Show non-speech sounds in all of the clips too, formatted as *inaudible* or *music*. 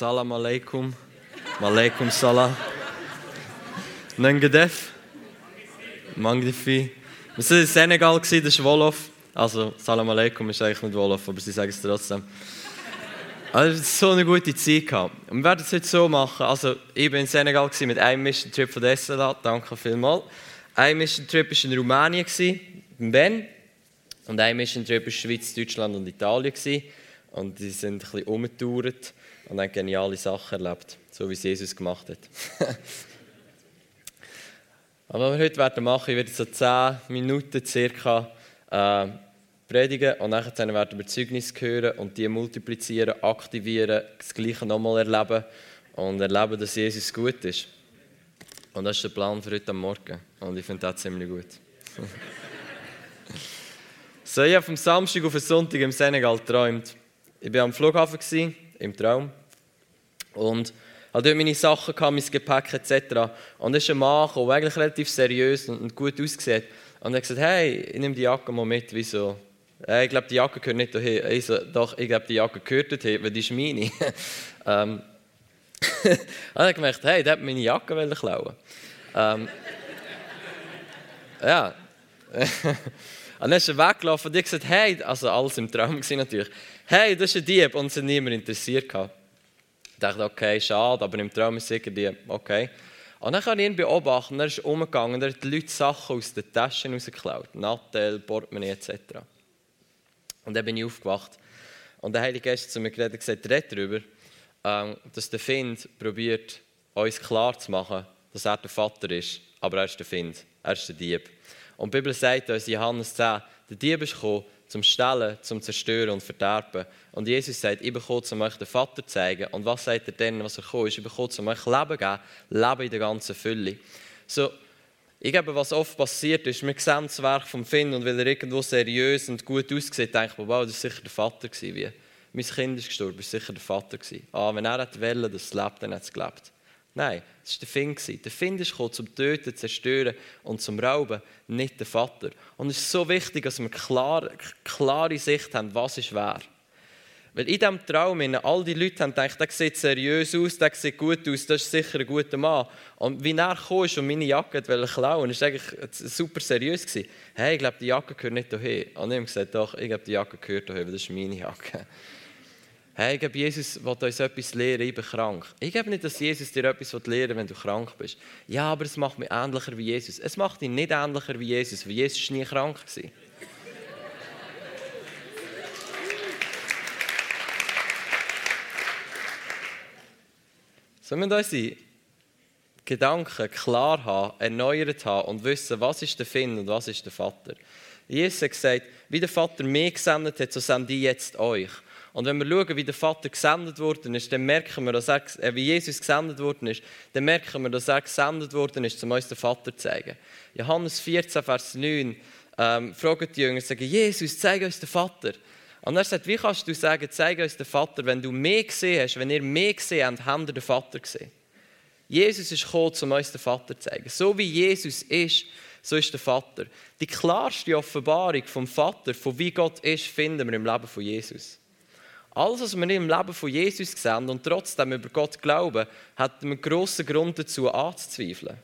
Salam alaikum. Malaikum salam. Nengedef. Magnifi. Wir waren in Senegal, das ist Wolof. Also, Salam alaikum ist eigentlich nicht Wolof, aber sie sagen es trotzdem. Also, es so eine gute Zeit gehabt. wir werden es heute so machen. Also, ich war in Senegal mit einem Mission Trip von der SLA. Danke vielmals. Ein Mission Trip war in Rumänien, in Ben. Und ein Mission Trip war Schweiz, Deutschland und Italien. Und die sind ein bisschen umgetourt und haben geniale Sachen erlebt, so wie es Jesus gemacht hat. *laughs* Aber was wir heute werden machen, ich werde so 10 Minuten circa äh, predigen und dann werden wir Zeugnis hören und die multiplizieren, aktivieren, das Gleiche nochmal erleben und erleben, dass Jesus gut ist. Und das ist der Plan für heute Morgen und ich finde das ziemlich gut. *laughs* so, ich habe vom Samstag auf den Sonntag im Senegal geträumt. Ich war am Flughafen, im Traum. Und hatte dort meine Sachen, gehabt, mein Gepäck etc. Und es ist ein Mann der eigentlich relativ seriös und gut aussieht. Und er hat gesagt, hey, ich nehme die Jacke mal mit. Wieso? Hey, ich glaube, die Jacke gehört nicht hierher. Ich so, doch, ich glaube, die Jacke gehört dorthin, weil die ist meine. *laughs* ähm, *laughs* und dann habe ich gemerkt, hey, der hat meine Jacke klauen. Ähm, ja. *laughs* und dann ist er weggelaufen und ich gesagt, hey, also alles im Traum natürlich, hey, das ist ein Dieb und es hat niemand interessiert. Gehabt. Dachte, okay, schade, aber im Traum ist die, okay. Und dann kann ich ihn beobachten, er ist umgegangen, er hat die Leute Sachen aus den Taschen rausgeklaut. Nattel, Portemonnaie etc. Und dann bin ich aufgewacht. Und der Heilige Geist zu mir geredet und gesagt, red darüber, ähm, dass der Find probiert, uns klar zu machen, dass er der Vater ist, aber er ist der Find, er ist der Dieb. Und die Bibel sagt uns in Johannes 10, der Dieb ist gekommen, zum Stellen, zum Zerstören und Verderben. Und Jesus sagt, ich bin gekommen, um euch den Vater zu zeigen. Und was sagt er denn, was er gekommen ist? Ich bin gekommen, um euch Leben zu geben, Leben in der ganzen Fülle. So, ich glaube, was oft passiert ist, wir sehen das Werk vom Finn und weil er irgendwo seriös und gut aussieht, denkt man, wow, das war sicher der Vater. Wie, mein Kind ist gestorben, das war sicher der Vater. Ah, wenn er wollte, dass es lebt, dann hat es gelebt. Nein, das war der Finn. Der Finn ist gekommen, zum Töten, Zerstören und zum Rauben, nicht der Vater. Und es ist so wichtig, dass wir klar, klare Sicht haben, was ist wer. Weil in diesem Traum all die Leute haben gedacht, der sieht seriös aus, der sieht gut aus, das ist sicher ein guter Mann. Und wie er kam und meine Jacke klauen wollte, war eigentlich super seriös. Gewesen. Hey, ich glaube, die Jacke gehört nicht hierher. Und ich habe gesagt, doch, ich glaube, die Jacke gehört hierher, weil das ist meine Jacke. Hey, ich glaube, Jesus will uns etwas lehren, ich bin krank. Ich glaube nicht, dass Jesus dir etwas lehren will, wenn du krank bist. Ja, aber es macht mich ähnlicher wie Jesus. Es macht ihn nicht ähnlicher wie Jesus, weil Jesus nie krank war. So müssen wir unsere Gedanken klar haben, erneuert haben und wissen, was ist der Finn und was ist der Vater. Jesus hat gesagt, wie der Vater mich gesendet hat, so sende ich jetzt euch. Und wenn wir schauen, wie der Vater gesendet worden ist, dann merken wir, dass er, äh, wie Jesus gesendet worden ist, dann merken wir, dass er gesendet worden ist, um uns den Vater zu zeigen. Johannes 14, Vers 9 ähm, fragen die Jünger, sagen, Jesus, zeig uns den Vater. Und er sagt, wie kannst du sagen, zeig uns den Vater, wenn du mehr gesehen hast, wenn ihr mehr gesehen habt, habt ihr den Vater gesehen. Jesus ist gekommen, um uns den Vater zu zeigen. So wie Jesus ist, so ist der Vater. Die klarste Offenbarung vom Vater, von wie Gott ist, finden wir im Leben von Jesus. Alles, was wir im Leben von Jesus sehen und trotzdem über Gott glauben, hat einen grossen Grund dazu anzuzweifeln.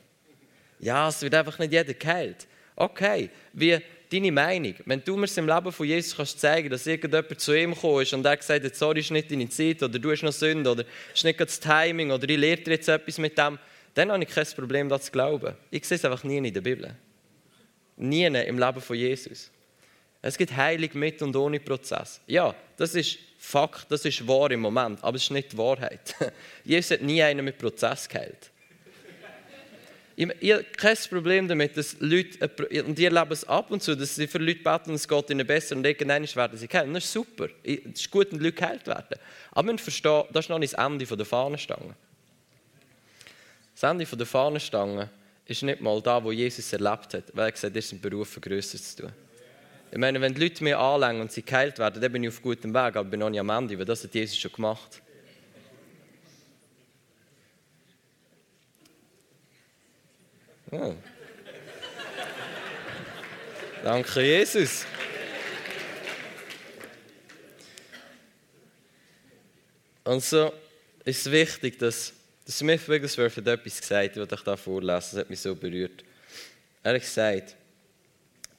Ja, es wird einfach nicht jeder geheilt. Okay, wie deine Meinung? Wenn du mir im Leben von Jesus kannst zeigen dass irgendjemand zu ihm gekommen ist und er gesagt hat, sorry, ist nicht deine Zeit oder du hast noch Sünde oder ist nicht das Timing oder ich lehre dir jetzt etwas mit dem, dann habe ich kein Problem, das zu glauben. Ich sehe es einfach nie in der Bibel. Nie im Leben von Jesus. Es gibt Heilung mit und ohne Prozess. Ja, das ist Fakt, das ist wahr im Moment, aber es ist nicht die Wahrheit. *laughs* Jesus hat nie einen mit Prozess geheilt. Ich, ich habe kein Problem damit, dass Leute, und die erleben es ab und zu, dass sie für Leute beten und es geht ihnen besser und irgendwann werden sie geheilt. Das ist super. Es ist gut, wenn Leute geheilt werden. Aber man versteht, das ist noch nicht das Ende der Fahnenstange. Das Ende der Fahnenstange ist nicht mal da, wo Jesus erlebt hat, weil er gesagt hat, er ist ein Beruf, größer zu tun. Ich meine, wenn die Leute mir anlängen und sie geheilt werden, dann bin ich auf gutem Weg, aber bin noch nicht am Ende, weil das hat Jesus schon gemacht. Oh. Danke, Jesus. Und so, ist es wichtig, dass der Smith Wigglesworth hat etwas gesagt, was ich da vorlesen das hat mich so berührt. Er hat gesagt,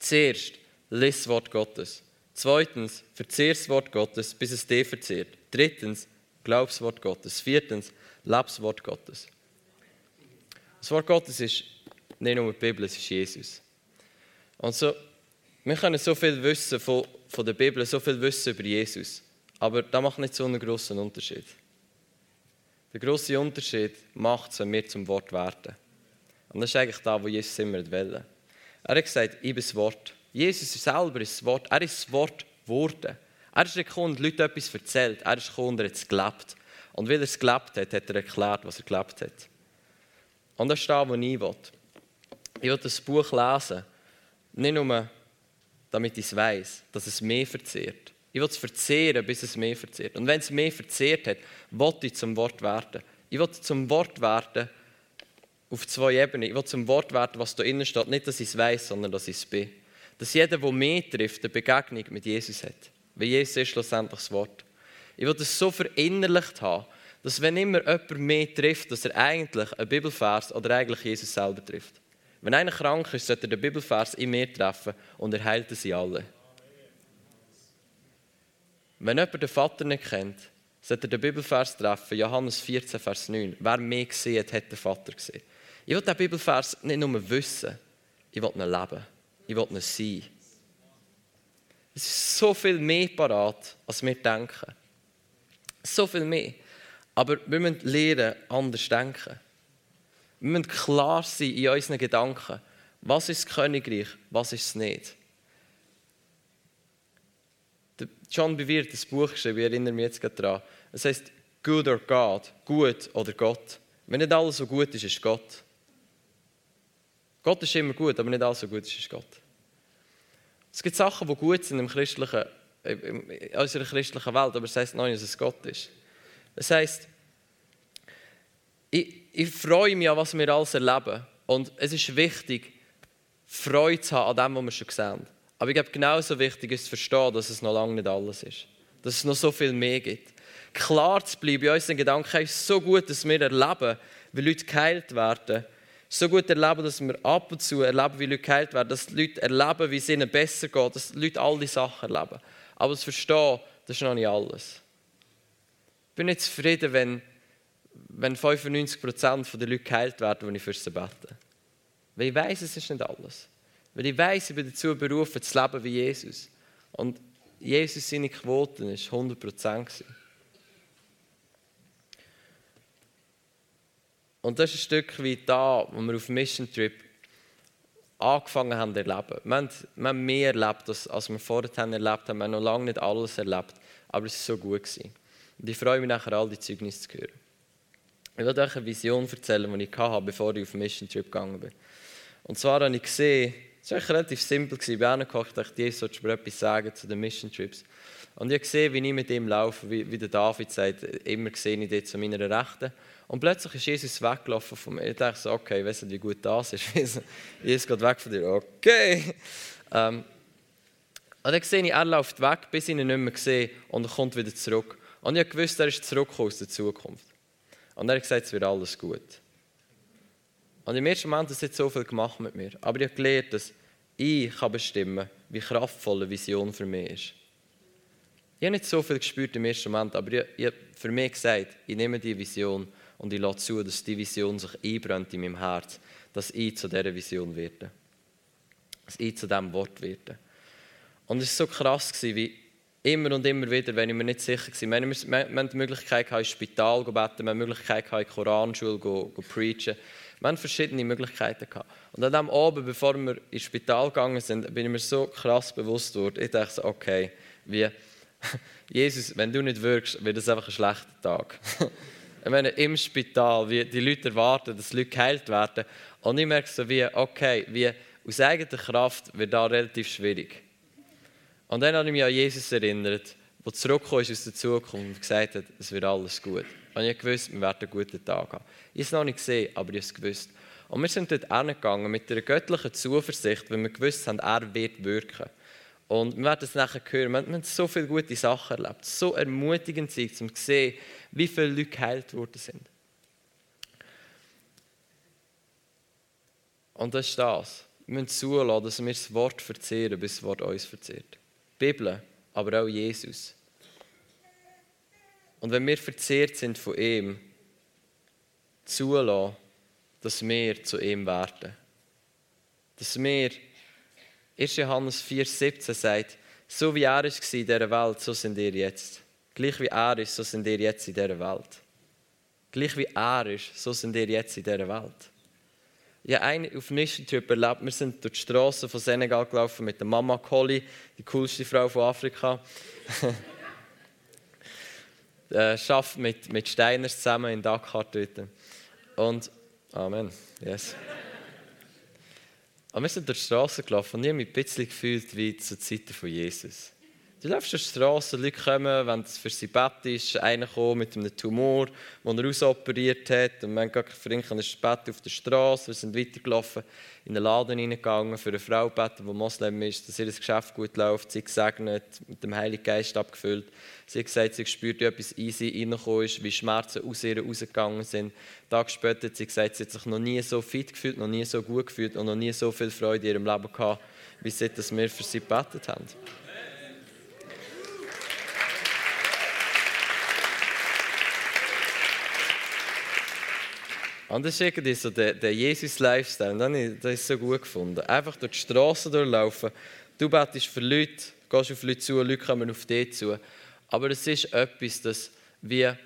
zuerst lies das Wort Gottes. Zweitens, verzehr das Wort Gottes, bis es dich verzehrt. Drittens, glaub das Wort Gottes. Viertens, leb das Wort Gottes. Das Wort Gottes ist nicht nur die Bibel, es ist Jesus. Und so, wir können so viel wissen von, von der Bibel, so viel wissen über Jesus. Aber das macht nicht so einen großen Unterschied. Der große Unterschied macht es, wenn wir zum Wort werden. Und das ist eigentlich da, wo Jesus immer will. Er hat gesagt, ich bin das Wort. Jesus selber ist das Wort. Er ist das Wort geworden. Er ist gekommen und Leute etwas erzählt. Er ist gekommen und er hat es gelebt. Und weil er es gelebt hat, hat er erklärt, was er gelebt hat. Und das ist da, wo ich will. Ich will das Buch lesen. Nicht nur, damit ich es weiss, dass es mehr verzehrt. Ich will es verzehren, bis es mehr verzehrt. Und wenn es mehr verzehrt hat, will ich zum Wort werden. Ich will zum Wort werden auf zwei Ebenen. Ich will zum Wort werden, was da innen steht. Nicht, dass ich es weiss, sondern dass ich es bin. Dass jeder, der mehr trifft, eine Begegnung mit Jesus hat. Weil Jesus ist schlussendlich das Wort. Ich will das so verinnerlicht haben, dass wenn immer jemand mehr trifft, dass er eigentlich einen Bibelvers oder eigentlich Jesus selber trifft. Wenn einer krank ist, sollte er den Bibelvers in mir treffen und er heilt sie alle. Wenn jemand den Vater nicht kennt, sollte er den Bibelvers treffen, Johannes 14, Vers 9. Wer mich gesehen hat, hat den Vater gesehen. Ich will diesen Bibelvers nicht nur wissen, ich will ihn leben. Ich will ihn sein. Es ist so viel mehr parat, als wir denken. So viel mehr. Aber wir müssen lernen, anders zu denken. Wir müssen klar sein in unseren Gedanken. Was ist das Königreich, was ist es nicht? John Bevere hat ein Buch geschrieben, ich erinnere mich jetzt gerade daran. Es heißt Good or God, gut oder Gott. Wenn nicht alles so gut ist, ist Gott. Gott ist immer gut, aber nicht alles so gut ist, ist Gott. Es gibt Sachen, die gut sind im christlichen, in unserer christlichen Welt, aber es heisst nicht, dass es Gott ist. Es heisst, ich, ich freue mich an, was wir alles erleben. Und es ist wichtig, Freude zu haben an dem, was wir schon sehen. Aber ich glaube, genauso wichtig ist zu verstehen, dass es noch lange nicht alles ist. Dass es noch so viel mehr gibt. Klar zu bleiben in unseren Gedanken ist so gut, dass wir erleben, wie Leute geheilt werden. So gut erleben, dass wir ab und zu erleben, wie Leute geheilt werden. Dass die Leute erleben, wie es ihnen besser geht. Dass die Leute all diese Sachen erleben. Aber das Verstehen, das ist noch nicht alles. Ich bin nicht zufrieden, wenn, wenn 95% der Leute geheilt werden, die ich für sie bete. Weil ich weiß, es ist nicht alles. Weil ich weiß, ich bin dazu berufen, zu leben wie Jesus. Und Jesus seine Quote war 100%. Und das ist ein Stück wie da, wo wir auf Mission Trip angefangen haben zu erleben. Wir haben, wir haben mehr erlebt, als, als wir vorher erlebt haben. Wir haben noch lange nicht alles erlebt, aber es war so gut. Gewesen. Und ich freue mich nachher, all die Zeugnisse zu hören. Ich will euch eine Vision erzählen, die ich hatte, bevor ich auf Mission Trip gegangen bin. Und zwar habe ich gesehen, es war relativ simpel. Ich bin angekocht, dachte, Jesus sollte mir etwas sagen zu den Mission Trips. Und ich gesehen, wie ich mit ihm laufe, wie, wie der David sagt, immer sehe ich dort zu meiner Rechten. Und plötzlich ist Jesus weggelaufen von mir. Ich dachte so, okay, weißt du, wie gut das ist? *laughs* Jesus geht weg von dir. Okay. Ähm, und dann sehe ich, er läuft weg, bis ich ihn nicht mehr sehe und er kommt wieder zurück. Und ich wusste, er ist zurückgekommen aus der Zukunft. Und er hat gesagt, es wird alles gut. Und im ersten Moment hat es so viel gemacht mit mir. Aber ich habe gelernt, dass ich kann bestimmen wie kraftvoll eine Vision für mich ist. Ich habe nicht so viel gespürt im ersten Moment, aber ich, ich habe für mich gesagt, ich nehme diese Vision und ich lasse zu, dass die Vision sich einbrennt in meinem Herz, dass ich zu dieser Vision werde. Dass ich zu diesem Wort werde. Und es war so krass, wie immer und immer wieder, wenn ich mir nicht sicher war. Wir, wir, die Möglichkeit, ins Spital zu beten, wir haben die Möglichkeit, in die Koranschule zu preachen. Wir haben verschiedene Möglichkeiten. Und an diesem Abend, bevor wir ins Spital gegangen sind, bin ich mir so krass bewusst geworden. Ich dachte, okay, wie, *laughs* Jesus, wenn du nicht wirkst, wird es einfach ein schlechter Tag. *laughs* ich meine, im Spital, wie die Leute erwarten, dass die Leute geheilt werden. Und ich merke so wie, okay, wie aus eigener Kraft wird da relativ schwierig. Und dann habe ich mich an Jesus erinnert, der zurückgekommen ist aus der Zukunft und gesagt hat, es wird alles gut. Und ich wusste, wir werden einen guten Tag haben. Ich habe es noch nicht gesehen, aber ich habe es gewusst. Und wir sind dort hingegangen mit einer göttlichen Zuversicht, weil wir gewusst haben, er wird wirken. Und wir werden es nachher hören. Wir haben so viele gute Sachen erlebt. So ermutigend sein, um zu sehen, wie viele Leute geheilt worden sind. Und das ist das. Wir müssen zulassen, dass wir das Wort verzehren, bis das Wort uns verzehrt. Die Bibel, aber auch Jesus. Und wenn wir verzehrt sind von ihm, zulassen, dass wir zu ihm werden. Dass wir 1. Johannes 4,17 sagt, so wie er war in dieser Welt, so sind ihr jetzt. Gleich wie er ist, so sind ihr jetzt in dieser Welt. Gleich wie er ist, so sind ihr jetzt in dieser Welt. Habe einen auf Mission Trip erlebt. Wir sind durch die Straßen von Senegal gelaufen mit der Mama Collie, die coolste Frau von Afrika. *laughs* äh, schafft mit, mit Steiners zusammen in Dakar dort. Und Amen. Yes. Aber wir sind durch die Straße gelaufen und ich habe mich ein bisschen gefühlt wie zur Zeit von Jesus. Du läufst durch die Straße, Leute kommen, wenn es für sie Bett ist, einer kommt mit einem Tumor, den er ausoperiert hat. Und wir haben gerade verrinkt ein Bett auf der Straße. Wir sind weitergelaufen, in den Laden hineingegangen, für eine Frau beten, die Moslem ist, dass ihr Geschäft gut läuft. Sie gesegnet, mit dem Heiligen Geist abgefüllt. Sie hat gesagt, sie spürt, wie etwas easy reingekommen ist, wie Schmerzen aus ihr rausgegangen sind. Tag später hat sie gesagt, sie hat sich noch nie so fit gefühlt, noch nie so gut gefühlt und noch nie so viel Freude in ihrem Leben gehabt, wie seit wir für sie gebetet haben. Und das ist irgendwie so der, der Jesus-Lifestyle. Das habe ich so gut gefunden. Einfach durch die Straße durchlaufen. Du betest für Leute, gehst auf Leute zu, Leute kommen auf dich zu. Aber es ist etwas, das wir,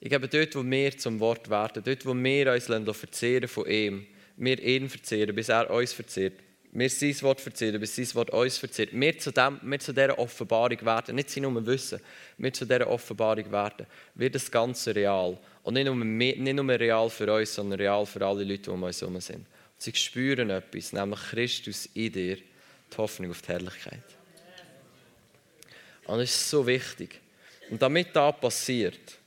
ich glaube, dort, wo wir zum Wort werden, dort, wo wir uns verzehren von ihm, wir ihn verzehren, bis er uns verzehrt, wir sein Wort verzehren, bis sein Wort uns verzehrt, wir zu, dem, wir zu dieser Offenbarung werden, nicht sie nur wissen, wir zu dieser Offenbarung werden, wird das Ganze real. Und nicht nur, nicht nur real für uns, sondern real für alle Leute, die um uns herum sind. Und sie spüren etwas, nämlich Christus in dir, die Hoffnung auf die Herrlichkeit. Und das ist so wichtig. Und damit das passiert,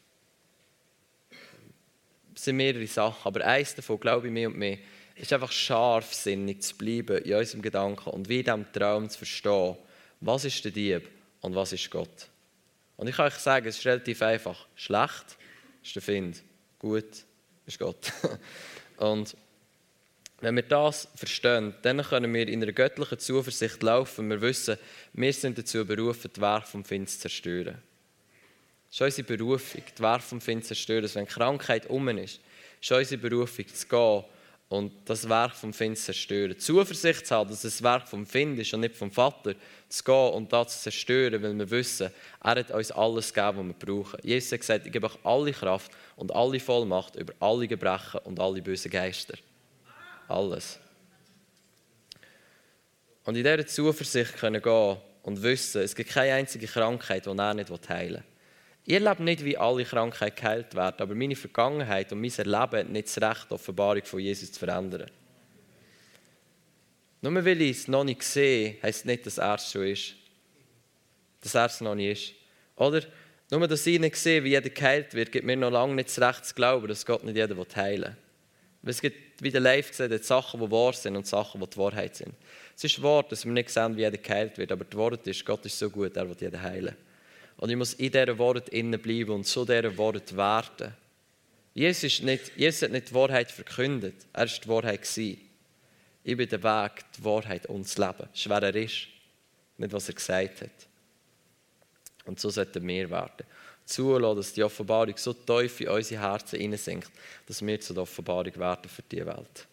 sind mehrere Sachen, aber eins davon, glaube ich, mehr und mehr, ist einfach scharfsinnig zu bleiben in unserem Gedanken und wie in diesem Traum zu verstehen, was ist der Dieb und was ist Gott. Und ich kann euch sagen, es ist relativ einfach. Schlecht ist der Find. Gut ist Gott. *laughs* Und wenn wir das verstehen, dann können wir in einer göttlichen Zuversicht laufen. Wir wissen, wir sind dazu berufen, die Werke vom Find zu zerstören. Das ist unsere Berufung, die Werke vom Find zu zerstören. Wenn Krankheit um ist, ist unsere Berufung zu gehen und das Werk vom Find zerstören. Zuversicht zu haben, dass es das Werk vom Find ist und nicht vom Vater, zu gehen und das zu zerstören, weil wir wissen, er hat uns alles gegeben, was wir brauchen. Jesus hat gesagt, ich gebe euch alle Kraft und alle Vollmacht über alle Gebrechen und alle bösen Geister. Alles. Und in dieser Zuversicht können gehen und wissen, es gibt keine einzige Krankheit, die er nicht heilen will. Ich erlebe nicht, wie alle Krankheiten geheilt werden, aber meine Vergangenheit und mein Erleben hat nicht das Recht, die Offenbarung von Jesus zu verändern. Nur weil ich es noch nicht sehe, heisst nicht, dass er es schon ist. Dass er es noch nicht ist. Oder? Nur, dass ich nicht sehe, wie jeder geheilt wird, gibt mir noch lange nicht das Recht zu glauben, dass Gott nicht jeder heilen will. Es gibt, wie der Live gesagt hat, Sachen, die wahr sind und Sachen, die die Wahrheit sind. Es ist wahr, dass wir nicht sehen, wie jeder geheilt wird, aber die Wahrheit ist, Gott ist so gut, er will jeden heilen. Und ich muss in dieser Wort bleiben und zu dieser Wort werden. Jesus, nicht, Jesus hat nicht die Wahrheit verkündet, er war die Wahrheit. Gewesen. Ich bin der Weg, die Wahrheit und das Leben. Das ist, wer er ist, nicht was er gesagt hat. Und so sollten wir werden. Zulassen, dass die Offenbarung so tief in unsere Herzen hineinsinkt, dass wir zu der Offenbarung werden für die Welt.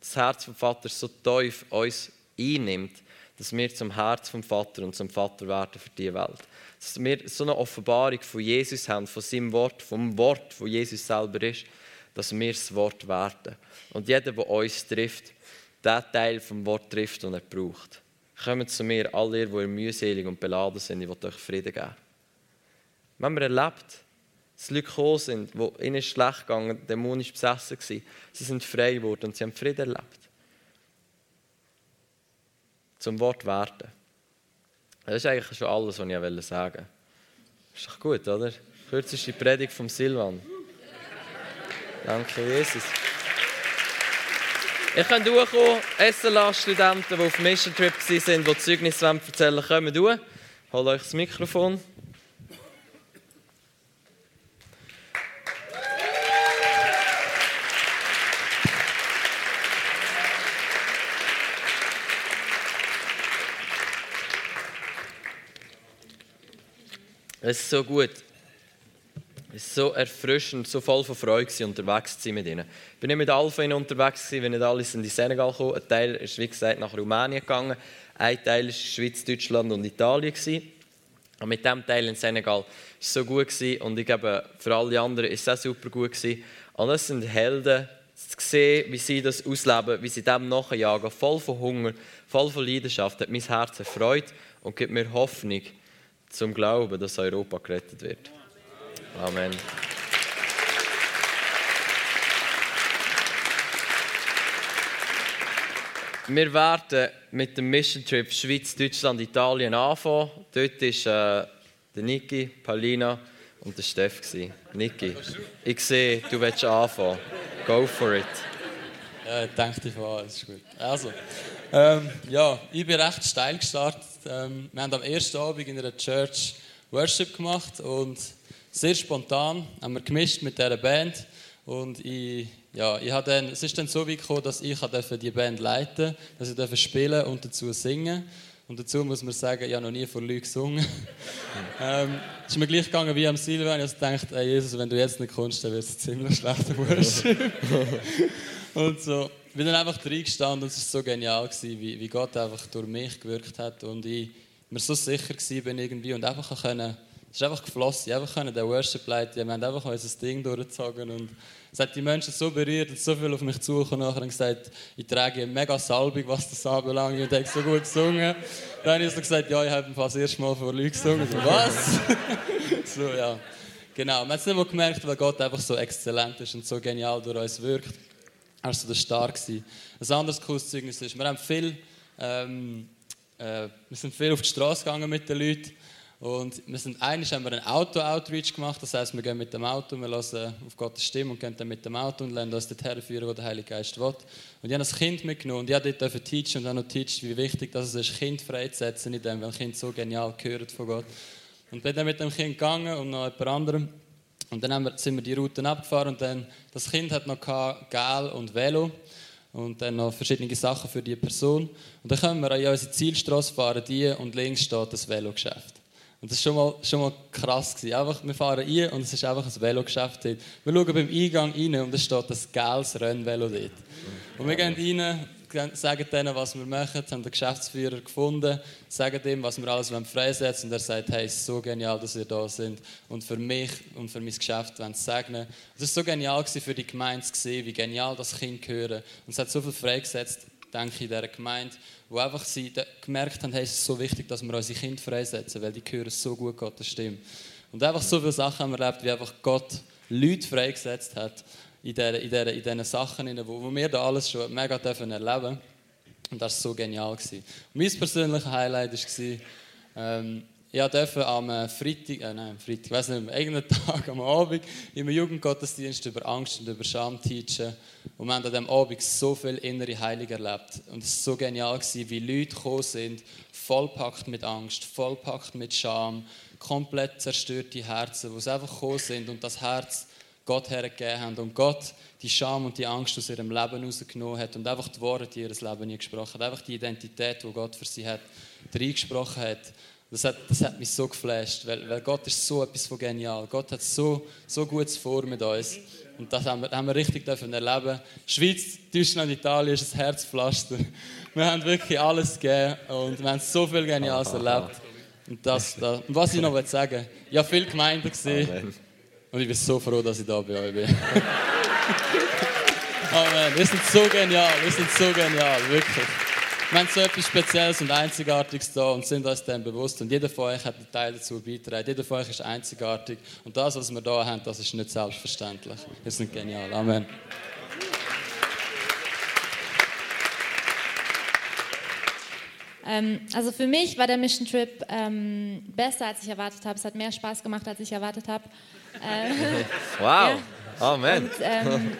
Das Herz vom Vater so tief uns einnimmt, dass wir zum Herz vom Vater und zum Vater werden für die Welt. Dass wir so eine Offenbarung von Jesus haben, von seinem Wort, vom Wort, wo Jesus selber ist, dass wir das Wort werden. Und jeder, der uns trifft, den Teil vom Wort trifft, den er braucht. Kommt zu mir, alle ihr, die mühselig und beladen sind, ich will euch Frieden geben. Wenn man erlebt, dass Leute gekommen sind, die ihnen schlecht gegangen, dämonisch besessen waren, sie sind frei geworden und sie haben Frieden erlebt. Zum Wort werden. Das ist eigentlich schon alles, was ich sagen wollte. Ist doch gut, oder? Kürzeste Predigt vom Silvan. Danke, Jesus. Ihr könnt durchkommen. SLA-Studenten, die auf Mission Trip waren, die Zeugnis erzählen wollen, kommen durch. Holt euch das Mikrofon. Es ist so gut. Es ist so erfrischend, so voll von Freude unterwegs zu sein mit ihnen. Ich bin nicht mit Alpha unterwegs, gewesen, wenn nicht alle sind in Senegal gekommen. Ein Teil ist, wie gesagt, nach Rumänien gegangen. Ein Teil war Schweiz, Deutschland und Italien. Gewesen. Und mit diesem Teil in Senegal war es so gut. Gewesen. Und ich glaube, für alle anderen war es auch super gut. Gewesen. Und es sind Helden, zu sehen, wie sie das ausleben, wie sie dem nachjagen, voll von Hunger, voll von Leidenschaft, hat mein Herz erfreut und gibt mir Hoffnung, zum Glauben, dass Europa gerettet wird. Amen. Wir werden mit dem Mission Trip Schweiz, Deutschland, Italien anfangen. Dort war äh, der Niki, Paulina und der Steff. Niki, ich sehe, du willst anfangen. Go for it. Ja, ich denke von an, das ist gut. Also, ähm, ja, ich bin recht steil gestartet. Ähm, wir haben am ersten Abend in einer Church Worship gemacht und sehr spontan haben wir gemischt mit dieser Band. Und ich, ja, ich dann, es ist dann so weit gekommen, dass ich die Band leiten durfte, dass ich spielen und dazu singen und dazu muss man sagen, ich habe noch nie vor Leuten gesungen. *laughs* ähm, es ist mir gleich gegangen wie am Silvan. Ich habe hey Jesus, wenn du jetzt nicht kommst, dann wird es ziemlich schlechter *laughs* Worship. Und so, ich bin dann einfach reingestanden und es war so genial, gewesen, wie, wie Gott einfach durch mich gewirkt hat und ich mir so sicher war irgendwie und einfach können, es ist einfach geflossen, einfach können den Worship leiten, wir haben einfach unser Ding durchgezogen und es hat die Menschen so berührt und so viel auf mich zugekommen und gesagt, ich trage eine mega Salbung, was das anbelangt und ich habe so gut gesungen. Dann habe ich so gesagt, ja, ich habe das erste Mal vor Leuten gesungen. So, was? *laughs* so, ja. Genau, man hat es nicht mal gemerkt, weil Gott einfach so exzellent ist und so genial durch uns wirkt. Also das war stark. Ein anderes cooles Zeugnis ist, wir haben viel, ähm, äh, wir sind viel auf die Straße gegangen mit den Leuten und wir sind, eigentlich haben wir einen Auto-Outreach gemacht, das heißt, wir gehen mit dem Auto, wir hören auf Gottes Stimme und gehen dann mit dem Auto und lernen uns dorthin führen, wo der Heilige Geist will. Und ich habe das Kind mitgenommen und ich habe dort teachen und auch noch teachen, wie wichtig das ist, Kind freizusetzen in dem, weil ein Kind so genial gehört von Gott. Und bin dann mit dem Kind gegangen und noch jemand anderem und dann wir, sind wir die Routen abgefahren und dann, das Kind hat noch Gel und Velo und dann noch verschiedene Sachen für die Person. Und dann können wir an unsere Zielstraße fahren, die und links steht das Velogeschäft. Und das war schon mal, schon mal krass. Gewesen. Einfach, wir fahren rein und es ist einfach ein Velogeschäft dort. Wir schauen beim Eingang rein und es steht das geiles Rennvelo dort. Und wir gehen rein, sagen denen, was wir machen, haben den Geschäftsführer gefunden, sagen ihm, was wir alles freisetzen. Und er sagt, hey, es ist so genial, dass ihr da sind und für mich und für mein Geschäft wollen segnen. Es war so genial für die Gemeinde zu sehen, wie genial das Kind hören und es hat so viel freigesetzt, denke ich, in dieser Gemeinde, wo einfach sie gemerkt haben, hey, es ist so wichtig, dass wir unsere Kinder freisetzen, weil die hören so gut Gottes Stimme. Und einfach so viele Sachen haben wir erlebt, wie einfach Gott Leute freigesetzt hat, in, in, in diesen Sachen, wo wir da alles schon mega erleben Und das war so genial. Und mein persönliches Highlight war, ähm, ich durfte am Freitag, äh, nein, Freitag, ich weiß nicht mehr, irgendeinen *laughs* Tag am Abend im Jugendgottesdienst über Angst und über Scham teachen. Und wir haben an diesem Abend so viel innere Heilung erlebt. Und es war so genial, wie Leute gekommen sind, vollpackt mit Angst, vollpackt mit Scham, komplett zerstörte Herzen, sie einfach gekommen sind und das Herz Gott hergegeben haben und Gott die Scham und die Angst aus ihrem Leben rausgenommen hat und einfach die Worte in ihr Leben nie gesprochen hat. Einfach die Identität, die Gott für sie hat, reingesprochen hat. Das hat, das hat mich so geflasht, weil, weil Gott ist so etwas von genial. Gott hat so, so Gutes vor mit uns. Und das haben wir, haben wir richtig dürfen erleben. Schweiz, Deutschland, Italien ist ein Herzpflaster. *laughs* Wir haben wirklich alles gegeben und wir haben so viel Geniales erlebt. Und, das, das, und was ich noch sagen will, ich habe viele Gemeinden gesehen. Und ich bin so froh, dass ich da bei euch bin. Amen. *laughs* Wir sind so genial, wir sind so genial, wirklich. Wir haben so etwas Spezielles und Einzigartiges da und sind uns dem bewusst. Und jeder von euch hat einen Teil dazu beitragen. Jeder von euch ist einzigartig. Und das, was wir da haben, das ist nicht selbstverständlich. Wir sind genial. Amen. Ähm, also für mich war der Mission Trip ähm, besser, als ich erwartet habe. Es hat mehr Spaß gemacht, als ich erwartet habe. Äh, *laughs* wow, ja. Amen. Und, ähm,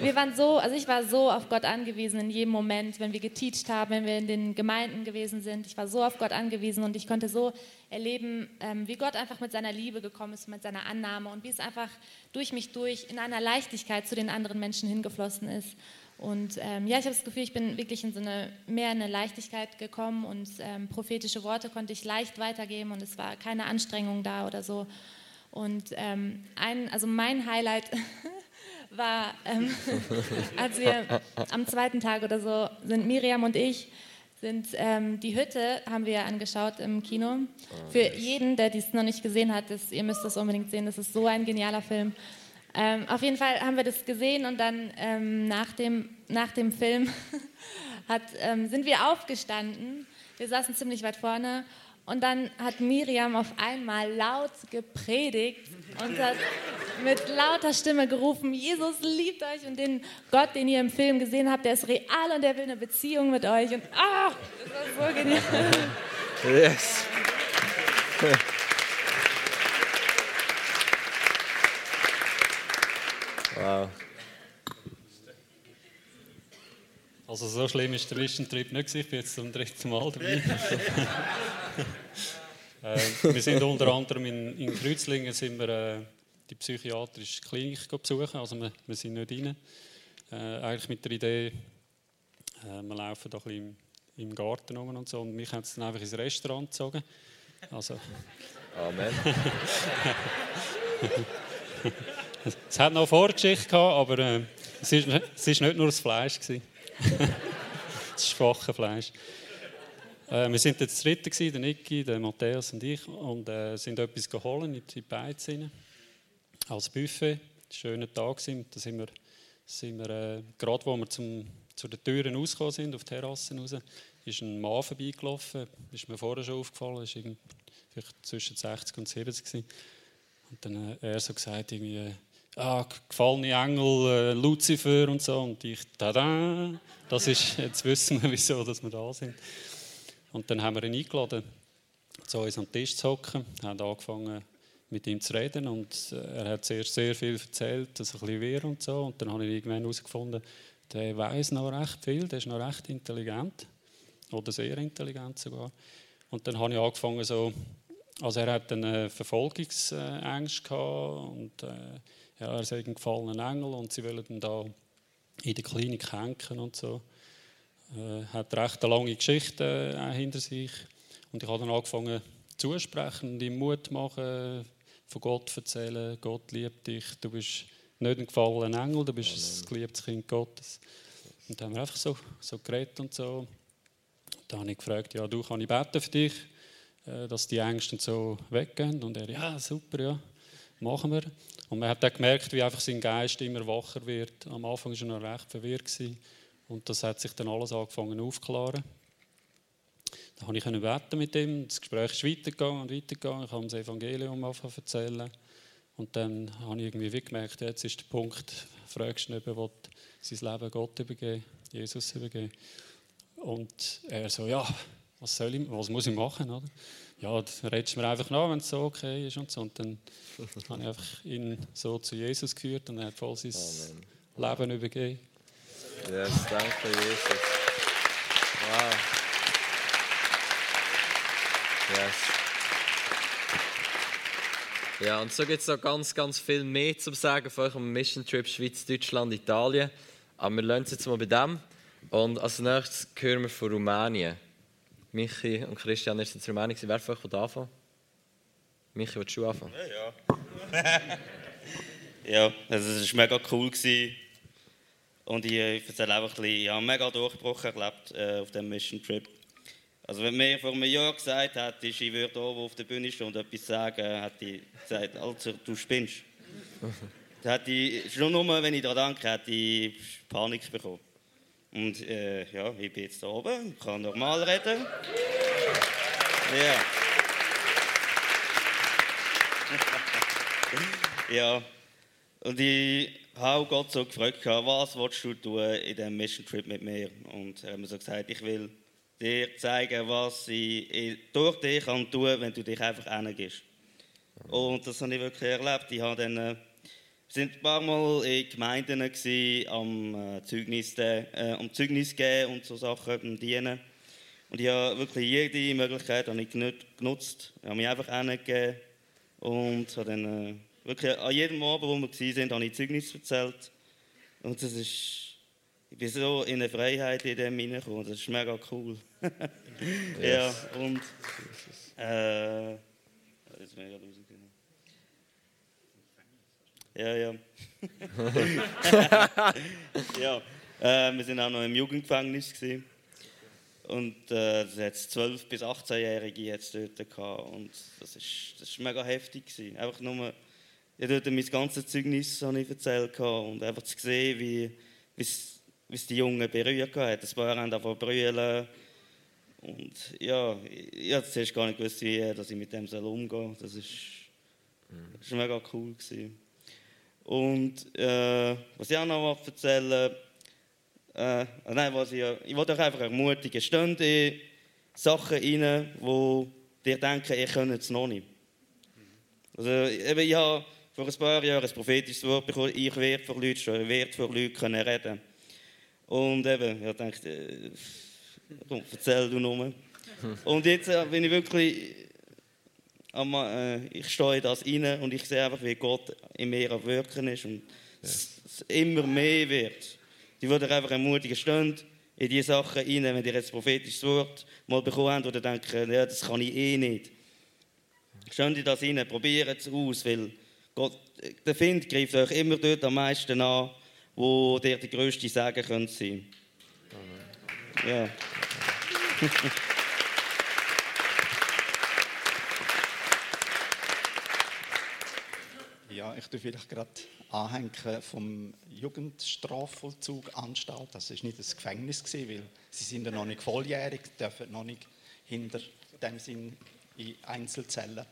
wir waren so, also ich war so auf Gott angewiesen in jedem Moment, wenn wir geteacht haben, wenn wir in den Gemeinden gewesen sind. Ich war so auf Gott angewiesen und ich konnte so erleben, ähm, wie Gott einfach mit seiner Liebe gekommen ist, mit seiner Annahme und wie es einfach durch mich durch in einer Leichtigkeit zu den anderen Menschen hingeflossen ist. Und ähm, ja, ich habe das Gefühl, ich bin wirklich in so eine mehr in eine Leichtigkeit gekommen und ähm, prophetische Worte konnte ich leicht weitergeben und es war keine Anstrengung da oder so. Und ähm, ein, also mein Highlight *laughs* war, ähm, *laughs* als wir am zweiten Tag oder so sind Miriam und ich sind ähm, die Hütte haben wir angeschaut im Kino. Oh, Für jeden, der dies noch nicht gesehen hat, das, ihr müsst das unbedingt sehen. Das ist so ein genialer Film. Ähm, auf jeden Fall haben wir das gesehen und dann ähm, nach, dem, nach dem Film *laughs* hat, ähm, sind wir aufgestanden. Wir saßen ziemlich weit vorne und dann hat Miriam auf einmal laut gepredigt und hat mit lauter Stimme gerufen, Jesus liebt euch und den Gott, den ihr im Film gesehen habt, der ist real und der will eine Beziehung mit euch. Und ah, das war so genial. Yes. Wow. Also so schlimm ist der Mission Trip nicht Ich bin jetzt zum dritten Mal dabei. *laughs* äh, wir sind unter anderem in, in Kreuzlingen sind wir, äh, die psychiatrische Klinik besuchen. Also wir, wir sind nicht rein. Äh, eigentlich mit der Idee, äh, wir laufen da ein bisschen im, im Garten rum und so. Und mich haben sie dann einfach ins Restaurant gezogen. Also. Amen. *laughs* es hat noch eine Vorgeschichte gehabt, aber äh, es war nicht nur das Fleisch. Gewesen. *laughs* das schwache Fleisch. Äh, wir sind jetzt dritte gewesen, der Niki, der Matthäus und ich, und äh, sind etwas geholt in die Beiz als Buffet. Schöner Tag sind. Da sind wir, sind wir äh, gerade, wo wir zum, zu den Türen rausgekommen sind, auf die Terrassen raus, ist ein Mann vorbeigelaufen. Ist mir vorher schon aufgefallen. Ist vielleicht zwischen 60 und 70 gewesen. Und dann äh, er so gesagt irgendwie ah, gefallene Engel, äh, Lucifer und so. Und ich, tada, das ist, *laughs* jetzt wissen wir, wieso dass wir da sind. Und dann haben wir ihn eingeladen, zu uns am Tisch zu hocken, haben angefangen mit ihm zu reden und äh, er hat sehr, sehr viel erzählt, dass er ein bisschen wir und so. Und dann habe ich irgendwann herausgefunden, der weiß noch recht viel, der ist noch recht intelligent oder sehr intelligent sogar. Und dann habe ich angefangen so, also er hat eine Verfolgungsangst gehabt und äh, ja, er sei ein gefallener Engel und sie wollen ihn da in der Klinik hängen und so. Er äh, hat recht eine lange Geschichte äh, hinter sich. Und ich habe dann angefangen zusprechen und ihm Mut machen, von Gott erzählen, Gott liebt dich, du bist nicht ein gefallener Engel, du bist ein geliebtes Kind Gottes. Und dann haben wir einfach so, so geredet und so. Dann habe ich gefragt, ja, du, kann ich beten für dich, äh, dass die Ängste so weggehen? Und er, ja, super, ja machen wir. Und man hat dann gemerkt, wie einfach sein Geist immer wacher wird. Am Anfang war er noch recht verwirrt. Und das hat sich dann alles angefangen aufzuklären. Da konnte ich beten mit ihm. Das Gespräch ist weitergegangen und weitergegangen. Ich habe ihm das Evangelium erzählen. Und dann habe ich irgendwie gemerkt, jetzt ist der Punkt, fragst du nicht, will sein Leben Gott übergeben, Jesus übergeben. Und er so, ja, was, soll ich, was muss ich machen? Oder? Ja, dann redest du mir einfach nach, wenn es so okay ist und so. Und dann *laughs* habe ich einfach ihn so zu Jesus geführt und er hat voll sein Amen. Leben übergeben. Yes, danke Jesus. Wow. Yes. Ja, und so gibt es noch ganz, ganz viel mehr zu sagen von eurem Mission Trip Schweiz, Deutschland, Italien. Aber wir lernen es jetzt mal bei dem. Und als nächstes hören wir von Rumänien. Michi und Christian sind zur Meinung, wer von euch anfangen Michi, willst du anfangen? Ja, ja. *laughs* ja, also es war mega cool. Gewesen. Und ich, ich erzähle einfach ein bisschen, ich habe mega Durchbruch erlebt äh, auf diesem Mission Trip. Also wenn mir vor einem Jahr gesagt hätte, ich würde oben auf der Bühne stehen und etwas sagen, hätte ich gesagt, also, du spinnst. *laughs* da hätte ich, schon nur, wenn ich daran denke, hätte ich Panik bekommen. Und äh, ja, ich bin jetzt da oben, kann normal reden. Ja. *laughs* ja. Und ich habe Gott so gefragt, was willst du tun in diesem Mission Trip mit mir? Und er hat mir so gesagt, ich will dir zeigen, was ich durch dich kann tun, wenn du dich einfach hingehst. Und das habe ich wirklich erlebt. Ich habe dann äh, Wir waren ein paar Mal in Gemeinden gewesen, am, äh, Zeugnis, äh, am Zeugnis geben und so Sachen, am Dienen. Und ich habe wirklich jede Möglichkeit habe ich genutzt. Ich habe mich einfach hingegeben und habe dann äh, wirklich an jedem Abend, wo wir waren, habe ich Zeugnis erzählt. Und das ist, ich bin so in eine Freiheit in dem hineingekommen. Das ist mega cool. *laughs* ja, und äh, jetzt bin ich. Ja, ja. *laughs* ja, äh, wir waren auch noch im Jugendgefängnis. Gewesen. Und äh, es hat 12- bis 18-Jährige jetzt dort gehabt. Und das ist, das ist mega heftig. Gewesen. Einfach nur, ich habe dort mein ganzes Zeugnis ich erzählt gehabt. und einfach zu sehen, wie, wie es die Jungen berührt hat. Ein paar haben davon brüllen. Und ja, ich habe zuerst gar nicht gewusst, wie dass ich mit dem umgehen soll. Das ist, das ist mega cool. Gewesen. Und äh, was ich auch noch erzählen äh, nein, was ich, ich wollte euch einfach ermutigen, steht in Sachen rein, wo dir denken, ihr könnt es noch nicht. Also, eben, ich habe vor ein paar Jahren ein prophetisches Wort bekommen, ich werde vor Leuten stehen, ich werde vor Leuten können reden. Und eben, ich dachte, äh, komm, erzähl du nur. *laughs* Und jetzt äh, bin ich wirklich äh, ich stehe das rein und ich sehe einfach, wie Gott in mir am Wirken ist und ja. es immer mehr wird. Die würde einfach ermutigen, steht in diese Sachen rein, wenn ihr jetzt prophetisches Wort mal bekommen habt oder denken, ja, das kann ich eh nicht. Steht in das rein, probiert es aus, weil Gott, der Find greift euch immer dort am meisten an, wo der die grösste Sagen könnte sein. Ja. Ja, *laughs* ich tue vielleicht gerade anhängen vom Jugendstrafvollzug Anstalt. Das ist nicht das Gefängnis gewesen, weil sie sind ja noch nicht volljährig, dürfen noch nicht hinter dem Sinn in Einzelzellen.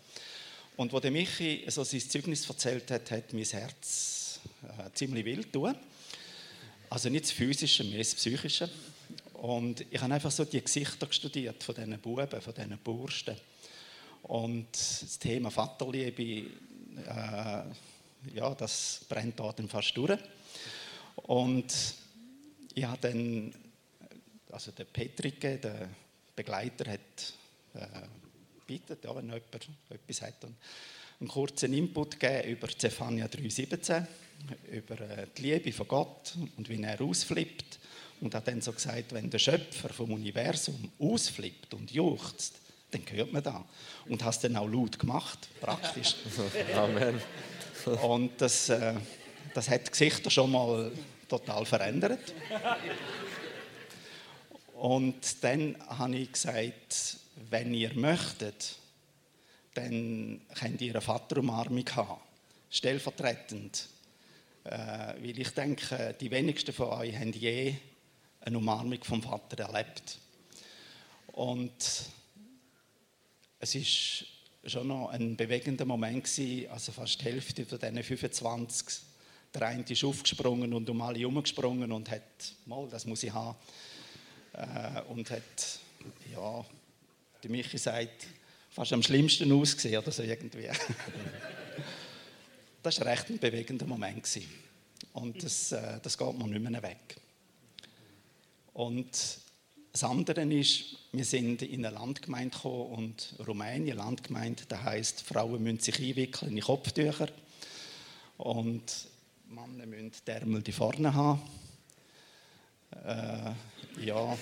Und wo der Michi so sein Zeugnis erzählt hat, hat mein Herz äh, ziemlich wild tun. Also nicht das Physische, mehr das Psychische. Und ich habe einfach so die Gesichter studiert von diesen Buben, von diesen Bursten. Und das Thema Vaterliebe äh, ja, das brennt dort fast durch. Und ich habe dann, also der Petrike, der Begleiter, hat äh, ja, wenn jemand etwas hat, einen kurzen Input gegeben über Zephania 3,17, über äh, die Liebe von Gott und wie er ausflippt. Und hat dann so gesagt, wenn der Schöpfer vom Universum ausflippt und juchzt, dann hört man da. Und hast dann auch laut gemacht, praktisch. *laughs* Amen. *laughs* Und das, äh, das hat Gesichter schon mal total verändert. Und dann habe ich gesagt, wenn ihr möchtet, dann könnt ihr eine Vaterumarmung haben, stellvertretend. Äh, weil ich denke, die wenigsten von euch haben je eine Umarmung vom Vater erlebt. Und es ist schon noch ein bewegender Moment gewesen, also fast die Hälfte von diesen 25. Der eine ist aufgesprungen und um alle herumgesprungen und hat, mal, das muss ich haben, äh, und hat, ja, die Michi sagt, fast am schlimmsten ausgesehen oder so irgendwie. *laughs* das war recht ein bewegender Moment gewesen. und das, äh, das geht mir nicht mehr weg. Und das andere ist, wir sind in eine Landgemeinde gekommen und Rumänien, Landgemeinde, das heisst, Frauen müssen sich einwickeln in Kopftücher und Männer müssen die Ärmel die vorne haben. Äh, ja.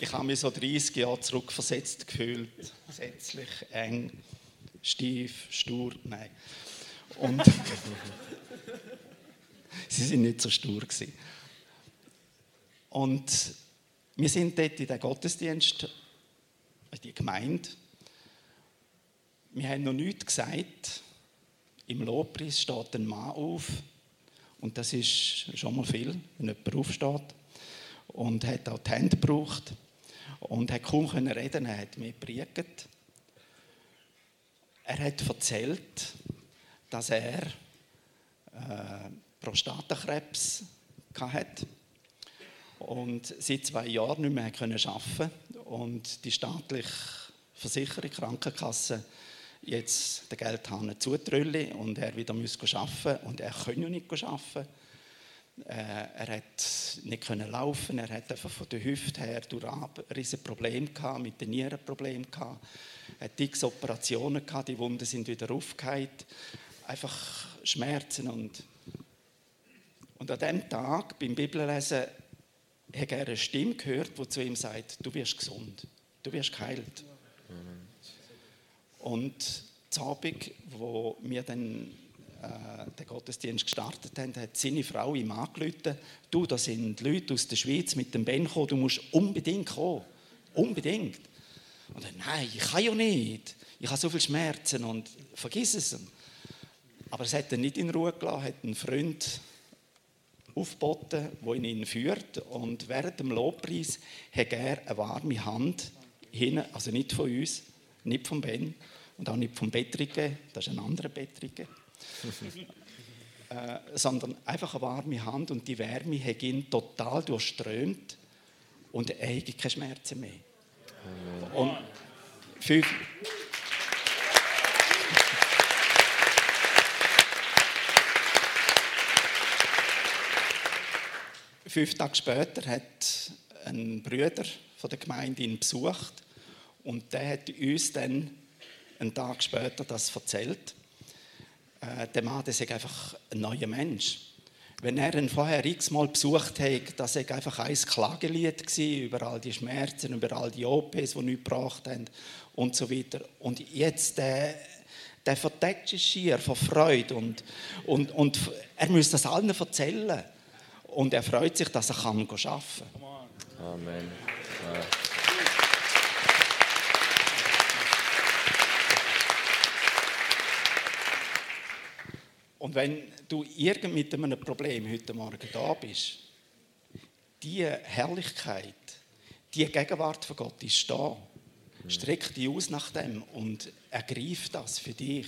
Ich habe mich so 30 Jahre zurückversetzt gefühlt. Gesetzlich, eng, stief, stur, nein. Und *laughs* sie sind nicht so stur gewesen. Und wir sind dort in den Gottesdienst, in die Gemeinde. Wir haben noch nichts gesagt. Im Lobpreis steht ein Mann auf. Und das ist schon mal viel, wenn jemand aufsteht. Und hat auch die Hände gebraucht. Und hat kaum reden er hat mir gepredigt. Er hat erzählt, dass er äh, Prostatakrebs hatte und seit zwei Jahren nicht mehr arbeiten können und die staatliche Versicherung, Krankenkasse, jetzt den Geldhahn zutrüllen und er wieder arbeiten muss und er kann ja nicht arbeiten. Äh, er hat nicht können laufen, er hat einfach von der Hüfte her durch riesen Probleme gehabt, mit den Nieren Probleme gehabt. Er hat Operationen gehabt, die Wunden sind wieder aufgeheilt. Einfach Schmerzen und und an dem Tag beim Bibellesen hat er eine Stimme gehört, die zu ihm sagt: Du wirst gesund, du wirst geheilt. Und zum Abend, wo wir dann äh, den Gottesdienst gestartet haben, hat seine Frau ihm angerufen, du, da sind Leute aus der Schweiz mit dem Ben gekommen, du musst unbedingt kommen. Unbedingt. Und er, nein, ich kann ja nicht. Ich habe so viele Schmerzen und vergiss es. Aber es hat er nicht in Ruhe gelassen, hat einen Freund aufgeboten, der ihn führt. Und während dem Lobpreis hat er eine warme Hand, hin, also nicht von uns, nicht von Ben und auch nicht vom Bettrige, das ist ein anderer Bettrige *laughs* äh, sondern einfach eine warme Hand und die Wärme hat ihn total durchströmt und er hat keine Schmerzen mehr. Und fünf, fünf Tage später hat ein Bruder von der Gemeinde ihn besucht und der hat uns dann einen Tag später das erzählt äh, der Mann das ist einfach ein neuer Mensch. Wenn er ihn vorher x-mal besucht hat, das war einfach ein Klagelied über all die Schmerzen, über all die OPs, die nichts gebracht haben und so weiter. Und jetzt, der, der verdeckt sich schier vor Freude und, und, und er muss das allen erzählen. Und er freut sich, dass er arbeiten kann. Amen. Ja. Und wenn du irgend mit einem Problem heute Morgen da bist, die Herrlichkeit, die Gegenwart von Gott ist da. Streck dich aus nach dem und ergreif das für dich,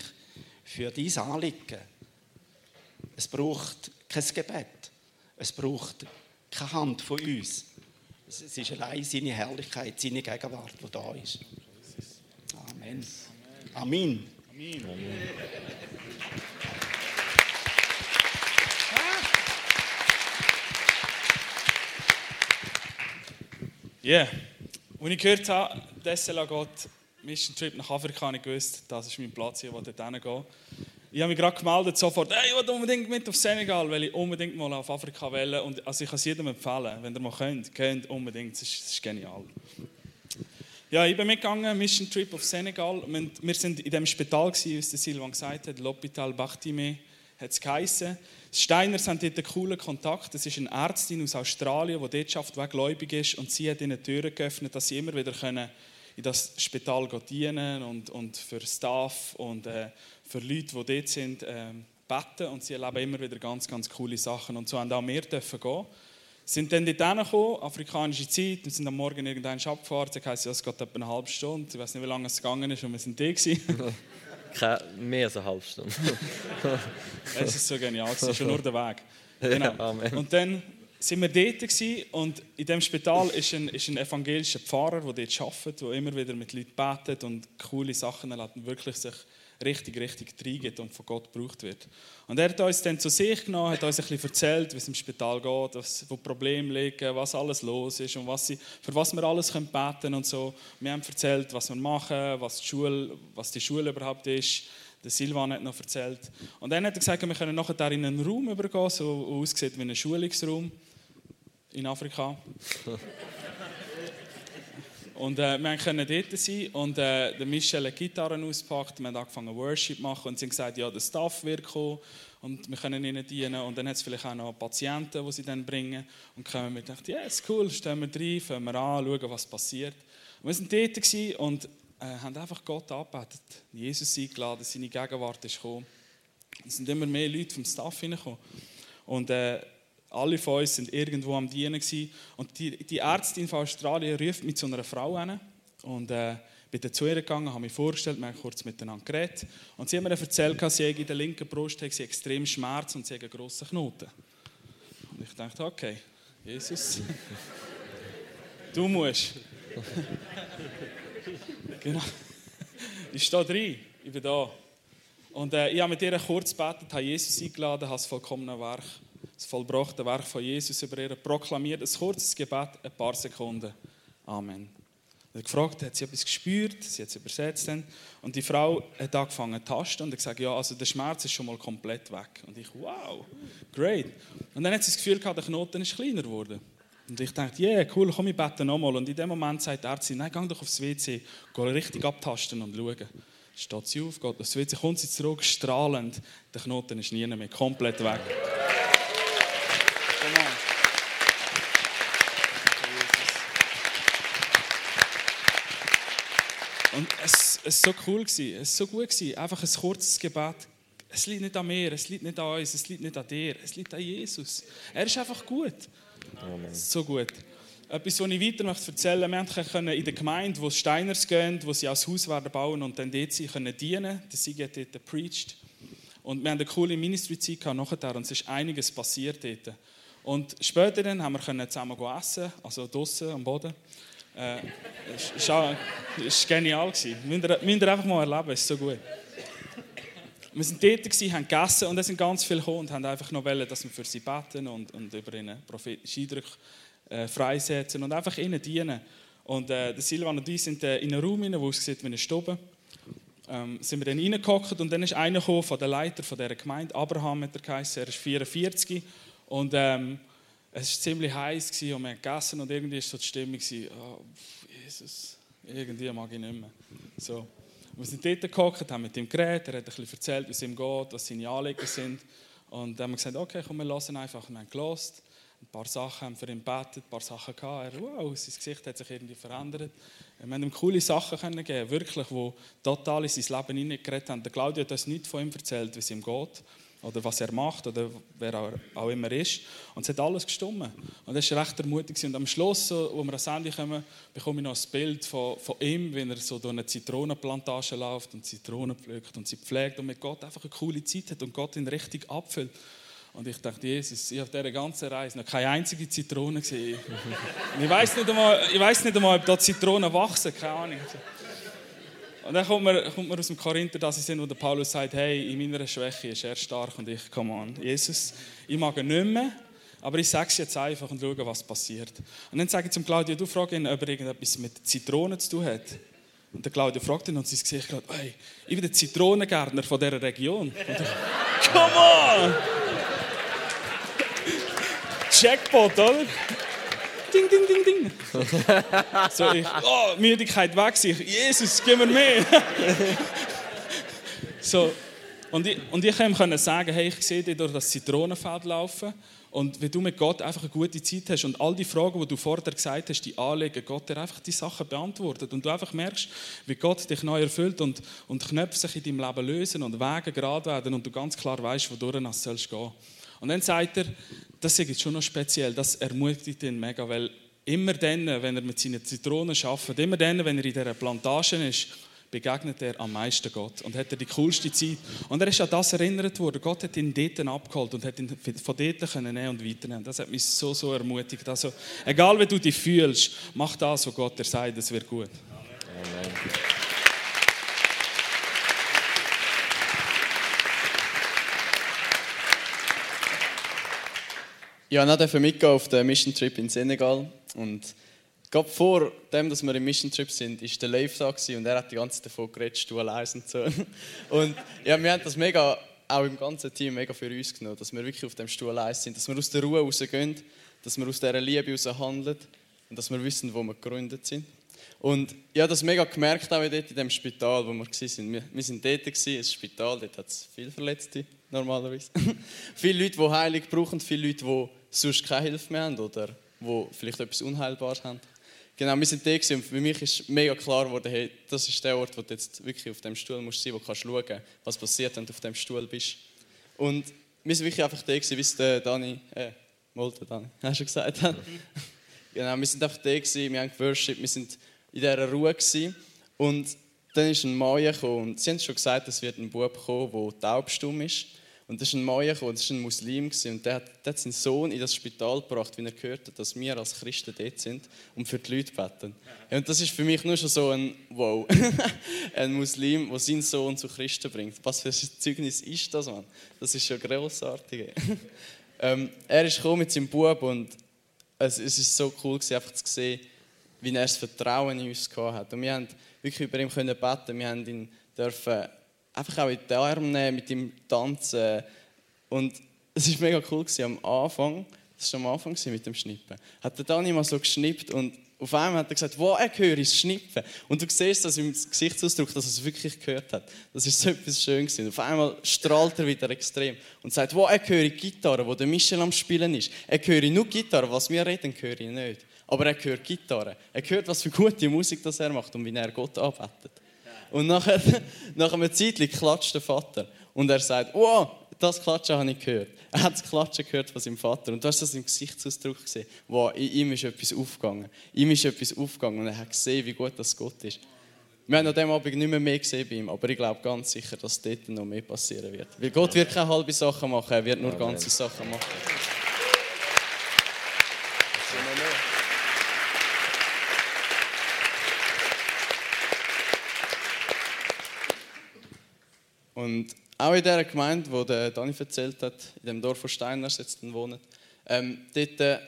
für dein Anliegen. Es braucht kein Gebet. Es braucht keine Hand von uns. Es ist allein seine Herrlichkeit, seine Gegenwart, die da ist. Amen. Amen. Amen. Ja, yeah. als ich gehört habe, Dessela geht Mission Trip nach Afrika, habe ich gewusst, das ist mein Platz hier, wo ich dort hingehe. Ich habe mich gerade gemeldet, sofort, hey, ich will unbedingt mit auf Senegal, weil ich unbedingt mal auf Afrika will. Und also ich kann es jedem empfehlen, wenn ihr mal könnt, könnt unbedingt, das ist, ist genial. Ja, ich bin mitgegangen, Mission Trip auf Senegal. Wir waren in dem Spital, wie es Silvan gesagt hat, L'Hôpital Bachtime hat es geheissen. Die Steiners haben dort einen coolen Kontakt. Das ist eine Ärztin aus Australien, die dort schafft, die gläubig ist. Und sie hat ihnen Türen geöffnet, dass sie immer wieder können in das Spital dienen und, und für Staff und äh, für Leute, die dort sind, äh, beten. Und sie erleben immer wieder ganz, ganz coole Sachen. Und so haben auch wir dürfen gehen. Sind dann dort hingekommen, afrikanische Zeit, und sind am Morgen irgendwann abgefahren. Das heisst, es geht etwa eine halbe Stunde. Ich weiß nicht, wie lange es gegangen ist, und wir sind da. *laughs* Keine, mehr als eine halbe Stunde. *laughs* es ist so genial, es ist schon nur der Weg. *laughs* Genau. Ja, und dann sind wir dort und in diesem Spital ist ein, ist ein evangelischer Pfarrer, der dort arbeitet, der immer wieder mit Leuten betet und coole Sachen erlebt und wirklich sich richtig, richtig reingeht und von Gott gebraucht wird. Und er hat uns dann zu sich genommen, hat uns ein bisschen erzählt, wie es im Spital geht, was, wo Probleme liegen, was alles los ist und was sie, für was wir alles können beten und so. Wir haben erzählt, was wir machen, was die Schule, was die Schule überhaupt ist. Der Silvan hat noch erzählt. Und dann hat er gesagt, wir können nachher in einen Raum übergehen, so aussieht wie ein Schulungsraum in Afrika. *laughs* Und äh, wir können dort sein und äh, der Michel hat Gitarren ausgepackt, wir haben angefangen Worship machen und sie haben gesagt, ja, der Staff wird kommen und wir können ihnen dienen. Und dann hat es vielleicht auch noch Patienten, die sie dann bringen. Und kommen wir dachten, ja, ist cool, stehen wir rein, fangen wir an, schauen, was passiert. Und wir sind dort und äh, haben einfach Gott angebetet, Jesus eingeladen, seine Gegenwart ist gekommen. Es sind immer mehr Leute vom Staff hineingekommen. Und äh, alle von uns sind irgendwo am Dienen gewesen. Und die, die Ärztin von Australien ruft mit so einer Frau an. Und äh, bin dann zu ihr gegangen, habe mich vorgestellt, wir haben kurz miteinander geredet. Und sie hat mir erzählt, dass sie in der linken Brust hat sie extrem Schmerz und sie hat einen grossen Knoten. Und ich dachte, okay, Jesus, *laughs* du musst. *laughs* genau. Ich stehe drin. ich bin da. Und äh, ich habe mit ihr kurz gebetet, habe Jesus eingeladen, habe das vollkommene Werk, das vollbrachte Werk von Jesus über ihr proklamiert. Ein kurzes Gebet, ein paar Sekunden. Amen. Er hat gefragt, hat sie etwas gespürt, sie hat es übersetzt. Dann. Und die Frau hat angefangen zu tasten und hat gesagt, ja, also der Schmerz ist schon mal komplett weg. Und ich, wow, great. Und dann hat sie das Gefühl gehabt, der Knoten ist kleiner geworden. Und ich dachte, yeah, cool, komm, ich bete nochmal. Und in dem Moment sagt die Ärztin, nein, geh doch aufs WC, geh richtig abtasten und schauen. Steht sie auf, geht aufs WC, kommt sie zurück, strahlend. Der Knoten ist nie mehr, komplett weg. Genau. Und es war so cool, es war so gut. Einfach ein kurzes Gebet. Es liegt nicht an mir, es liegt nicht an uns, es liegt nicht an dir, es liegt an Jesus. Er ist einfach gut. Amen. So gut. Etwas, was ich weiter möchte erzählen möchte, wir können in der Gemeinde, wo es Steiners gehen, wo sie als Haus werden bauen und dann dort sie können dienen. Der Sigi hat dort preached. Und wir haben eine coole Ministry-Zeit nachher und es ist einiges passiert dort. Und später dann haben wir zusammen essen, also draußen am Boden. Äh, es war genial. Gewesen. Müsst ihr, müsst ihr einfach mal erleben, es ist so gut. Wir waren dort, haben gegessen und es sind ganz viele gekommen und haben einfach noch wollen, dass wir für sie beten und, und über ihnen prophetische Eindrücke äh, freisetzen und einfach ihnen dienen. Und äh, der Silvan und ich sind äh, in einem Raum rein, wo es sieht wie eine Stube. Ähm, sind wir dann reingehockt und dann ist einer von der Leiter von dieser Gemeinde, Abraham hat er geheißen, er ist 44 und ähm, es war ziemlich heiß und wir haben gegessen und irgendwie war so die Stimmung, oh, Jesus, irgendwie mag ich nicht mehr. So. Wir sind dort gehockt, haben mit ihm geredet, er hat ein bisschen erzählt, wie es ihm geht, was seine Anliegen sind. Und dann haben wir gesagt, okay, komm, wir hören einfach. Wir haben gelost, ein paar Sachen haben für ihn gebetet, ein paar Sachen gehabt. Er, wow, sein Gesicht hat sich irgendwie verändert. Wir haben ihm coole Sachen können geben, wirklich, die total in sein Leben hineingeredet haben. Der Claudio hat uns nicht von ihm erzählt, wie es ihm geht oder was er macht oder wer er auch immer ist. Und es hat alles gestimmt. Und das war recht ermutigend. Und am Schluss, wo wir ans Ende kommen, bekomme ich noch ein Bild von, von ihm, wie er so durch eine Zitronenplantage läuft und Zitronen pflückt und sie pflegt und mit Gott einfach eine coole Zeit hat und Gott ihn richtig abfüllt. Und ich dachte, Jesus, ich habe dieser ganzen Reise noch keine einzige Zitrone gesehen. ich weiß nicht einmal, ich weiß nicht einmal, ob da Zitronen wachsen, keine Ahnung. Und dann kommt man, kommt man aus dem Korinther, dass sie sind, wo der Paulus sagt, hey, in meiner Schwäche ist er stark und ich, come on, Jesus, ich mag ihn nicht mehr, aber ich sage es jetzt einfach und schaue, was passiert. Und dann sage ich zum Claudio, du fragst ihn, ob er irgendetwas mit Zitronen zu tun hat. Und der Claudio fragt ihn und sein Gesicht sagt, hey, ich bin der Zitronengärtner von dieser Region. Ich, *laughs* come on! Jackpot, oder? Ding, ding, ding, ding. *laughs* So, ich, oh, Müdigkeit weg, ich, Jesus, gib mir mehr. *laughs* so, und ich, und ihm sagen, hey, ich sehe dich durch das Zitronenfeld laufen und wenn du mit Gott einfach eine gute Zeit hast und all die Fragen, die du vorher gesagt hast, die anlegen, Gott dir einfach die Sachen beantwortet und du einfach merkst, wie Gott dich neu erfüllt und, und Knöpfe sich in deinem Leben lösen und Wege gerade werden und du ganz klar weißt, wodurch du sollst gehen. Und dann sagt er, das ist schon noch speziell, das ermutigt ihn mega, weil immer dann, wenn er mit seinen Zitronen arbeitet, immer dann, wenn er in dieser Plantage ist, begegnet er am meisten Gott und hat die coolste Zeit. Und er ist an das erinnert worden. Gott hat ihn dort abgeholt und hat ihn von dort können nehmen und weiternehmen. Das hat mich so, so ermutigt. Also, egal wie du dich fühlst, mach das, was Gott dir sagt, es wird gut. Amen. Ja, ich durfte mitgehen auf den Mission Trip in Senegal. Und gerade vor dem, dass wir im Mission Trip sind, war der Leif da und er hat die ganze Zeit davon geredet, Stuhl und so. *laughs* Und ja, wir haben das mega, auch im ganzen Team, mega für uns genommen, dass wir wirklich auf dem Stuhl sind, dass wir aus der Ruhe rausgehen, dass wir aus dieser Liebe raus handeln und dass wir wissen, wo wir gegründet sind. Und ich habe das mega gemerkt, auch dort in dem Spital, wo wir waren. Wir, sind dort, gewesen, ein Spital, dort hat es viele Verletzte, normalerweise. *laughs* viele Leute, die Heilung brauchen, viele Leute, die sonst keine Hilfe mehr haben oder die vielleicht etwas Unheilbares haben. Genau, wir sind da und für mich ist mega klar geworden, hey, das ist der Ort, wo du jetzt wirklich auf dem Stuhl musst sein, wo du kannst schauen, was passiert, wenn du auf dem Stuhl bist. Und wir sind wirklich einfach da wie es der Dani, äh, Molte Dani, *laughs* hast du gesagt? genau, wir sind einfach da wir haben geworshippt, wir sind in dieser Ruhe gewesen. und dann ist ein Mann gekommen und sie haben schon gesagt, es wird ein Bub kommen, der taubstumm ist. Und das ist ein Mann gekommen, das war ein Muslim und der hat, der hat seinen Sohn in das Spital gebracht, weil er gehört hat, dass wir als Christen dort sind und für die Leute beten. Ja, und das ist für mich nur schon so ein Wow. *laughs* ein Muslim, der seinen Sohn zu Christen bringt. Was für ein Zeugnis ist das, Mann? Das ist schon grossartig. *laughs* ähm, er ist gekommen mit seinem Bub und es, ist so cool gewesen, einfach zu sehen, wie er das Vertrauen in uns gehabt hat. Und wir haben wirklich über ihn können beten. Wir haben ihn dürfen einfach auch in den Arm nehmen, mit ihm tanzen. Und es war mega cool gewesen. am Anfang. Das war am Anfang mit dem Schnippen. Hat der Dani mal so geschnippt und auf einmal hat er gesagt, wo er höre das Schnippen. Und du siehst das im Gesichtsausdruck, dass er es wirklich gehört hat. Das ist so etwas Schönes. Und auf einmal strahlt er wieder extrem und sagt, wo er höre Gitarre, wo der Michel am Spielen ist. Er höre nur Gitarre, was wir reden, höre ich nicht. Aber er hört Gitarre. Er hört, was für gute Musik das er macht und wie er Gott arbeitet. Und nachher, *laughs* nach einer Zeit klatscht der Vater. Und er sagt, wow, das Klatschen habe ich gehört. Er hat das Klatschen gehört von seinem Vater. Und du hast das im Gesichtsausdruck gesehen. Wow, in ihm ist etwas aufgegangen. Ihm ist etwas aufgegangen und er hat gesehen, wie gut das Gott ist. Wir haben an diesem Abend nicht mehr, mehr gesehen bei ihm, aber ich glaube ganz sicher, dass dort noch mehr passieren wird. Weil Gott wird keine halbe Sachen machen, er wird nur ganze Sachen machen. Und auch in der Gemeinde, wo der Dani erzählt hat, in dem Dorf von Steiners jetzt wohnt, ähm, dort äh,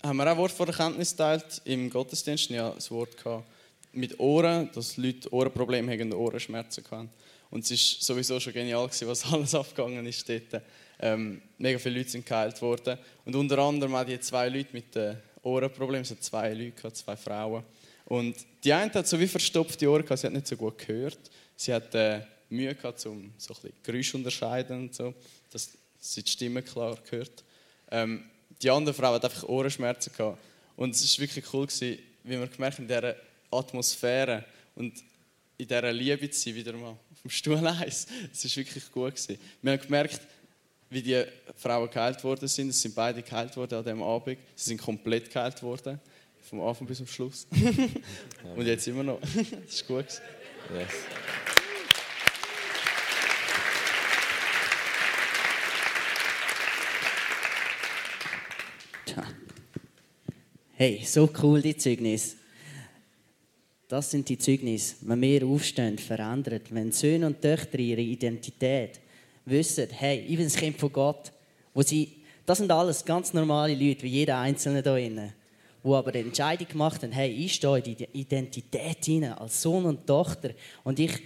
haben wir auch Wort vor Erkenntnis geteilt im Gottesdienst. Ja, das Wort gehabt mit Ohren, dass Leute Ohrenprobleme haben und Ohrenschmerzen hatten. Und es war sowieso schon genial, gewesen, was *laughs* alles abgegangen ist dort. Ähm, mega viele Leute sind geheilt worden. Und unter anderem auch die zwei Leute mit den Ohrenproblemen. Es hat zwei Leute, zwei Frauen. Und die eine hat so wie verstopfte Ohren, sie hat nicht so gut gehört. Sie hat äh, Mühe gehabt, um so ein bisschen Geräusche unterscheiden und so, dass sie die Stimme klar gehört. Ähm, die andere Frau hat einfach Ohrenschmerzen gehabt. Und es war wirklich cool, gewesen, wie wir gemerkt in dieser Atmosphäre und in dieser Liebe zu sein, wieder mal auf dem Stuhl *laughs* 1. Es war wirklich gut. Gewesen. Wir haben gemerkt, wie die Frauen geheilt worden sind. Es sind beide geheilt worden an diesem Abend. Sie sind komplett geheilt worden. Vom Anfang bis zum Schluss. *laughs* und jetzt immer noch. *laughs* das ist gut. Gewesen. Yes. Hey, so cool die Zeugnis. Das sind die Zeugnisse, wenn wir aufstehen, verändert, wenn Söhne und Töchter ihre Identität wissen, hey, ich bin das Kind von Gott, wo sie, das sind alles ganz normale Leute, wie jeder Einzelne da drinnen, wo aber die Entscheidung gemacht haben, hey, ich stehe in die Identität hinein, als Sohn und Tochter und ich,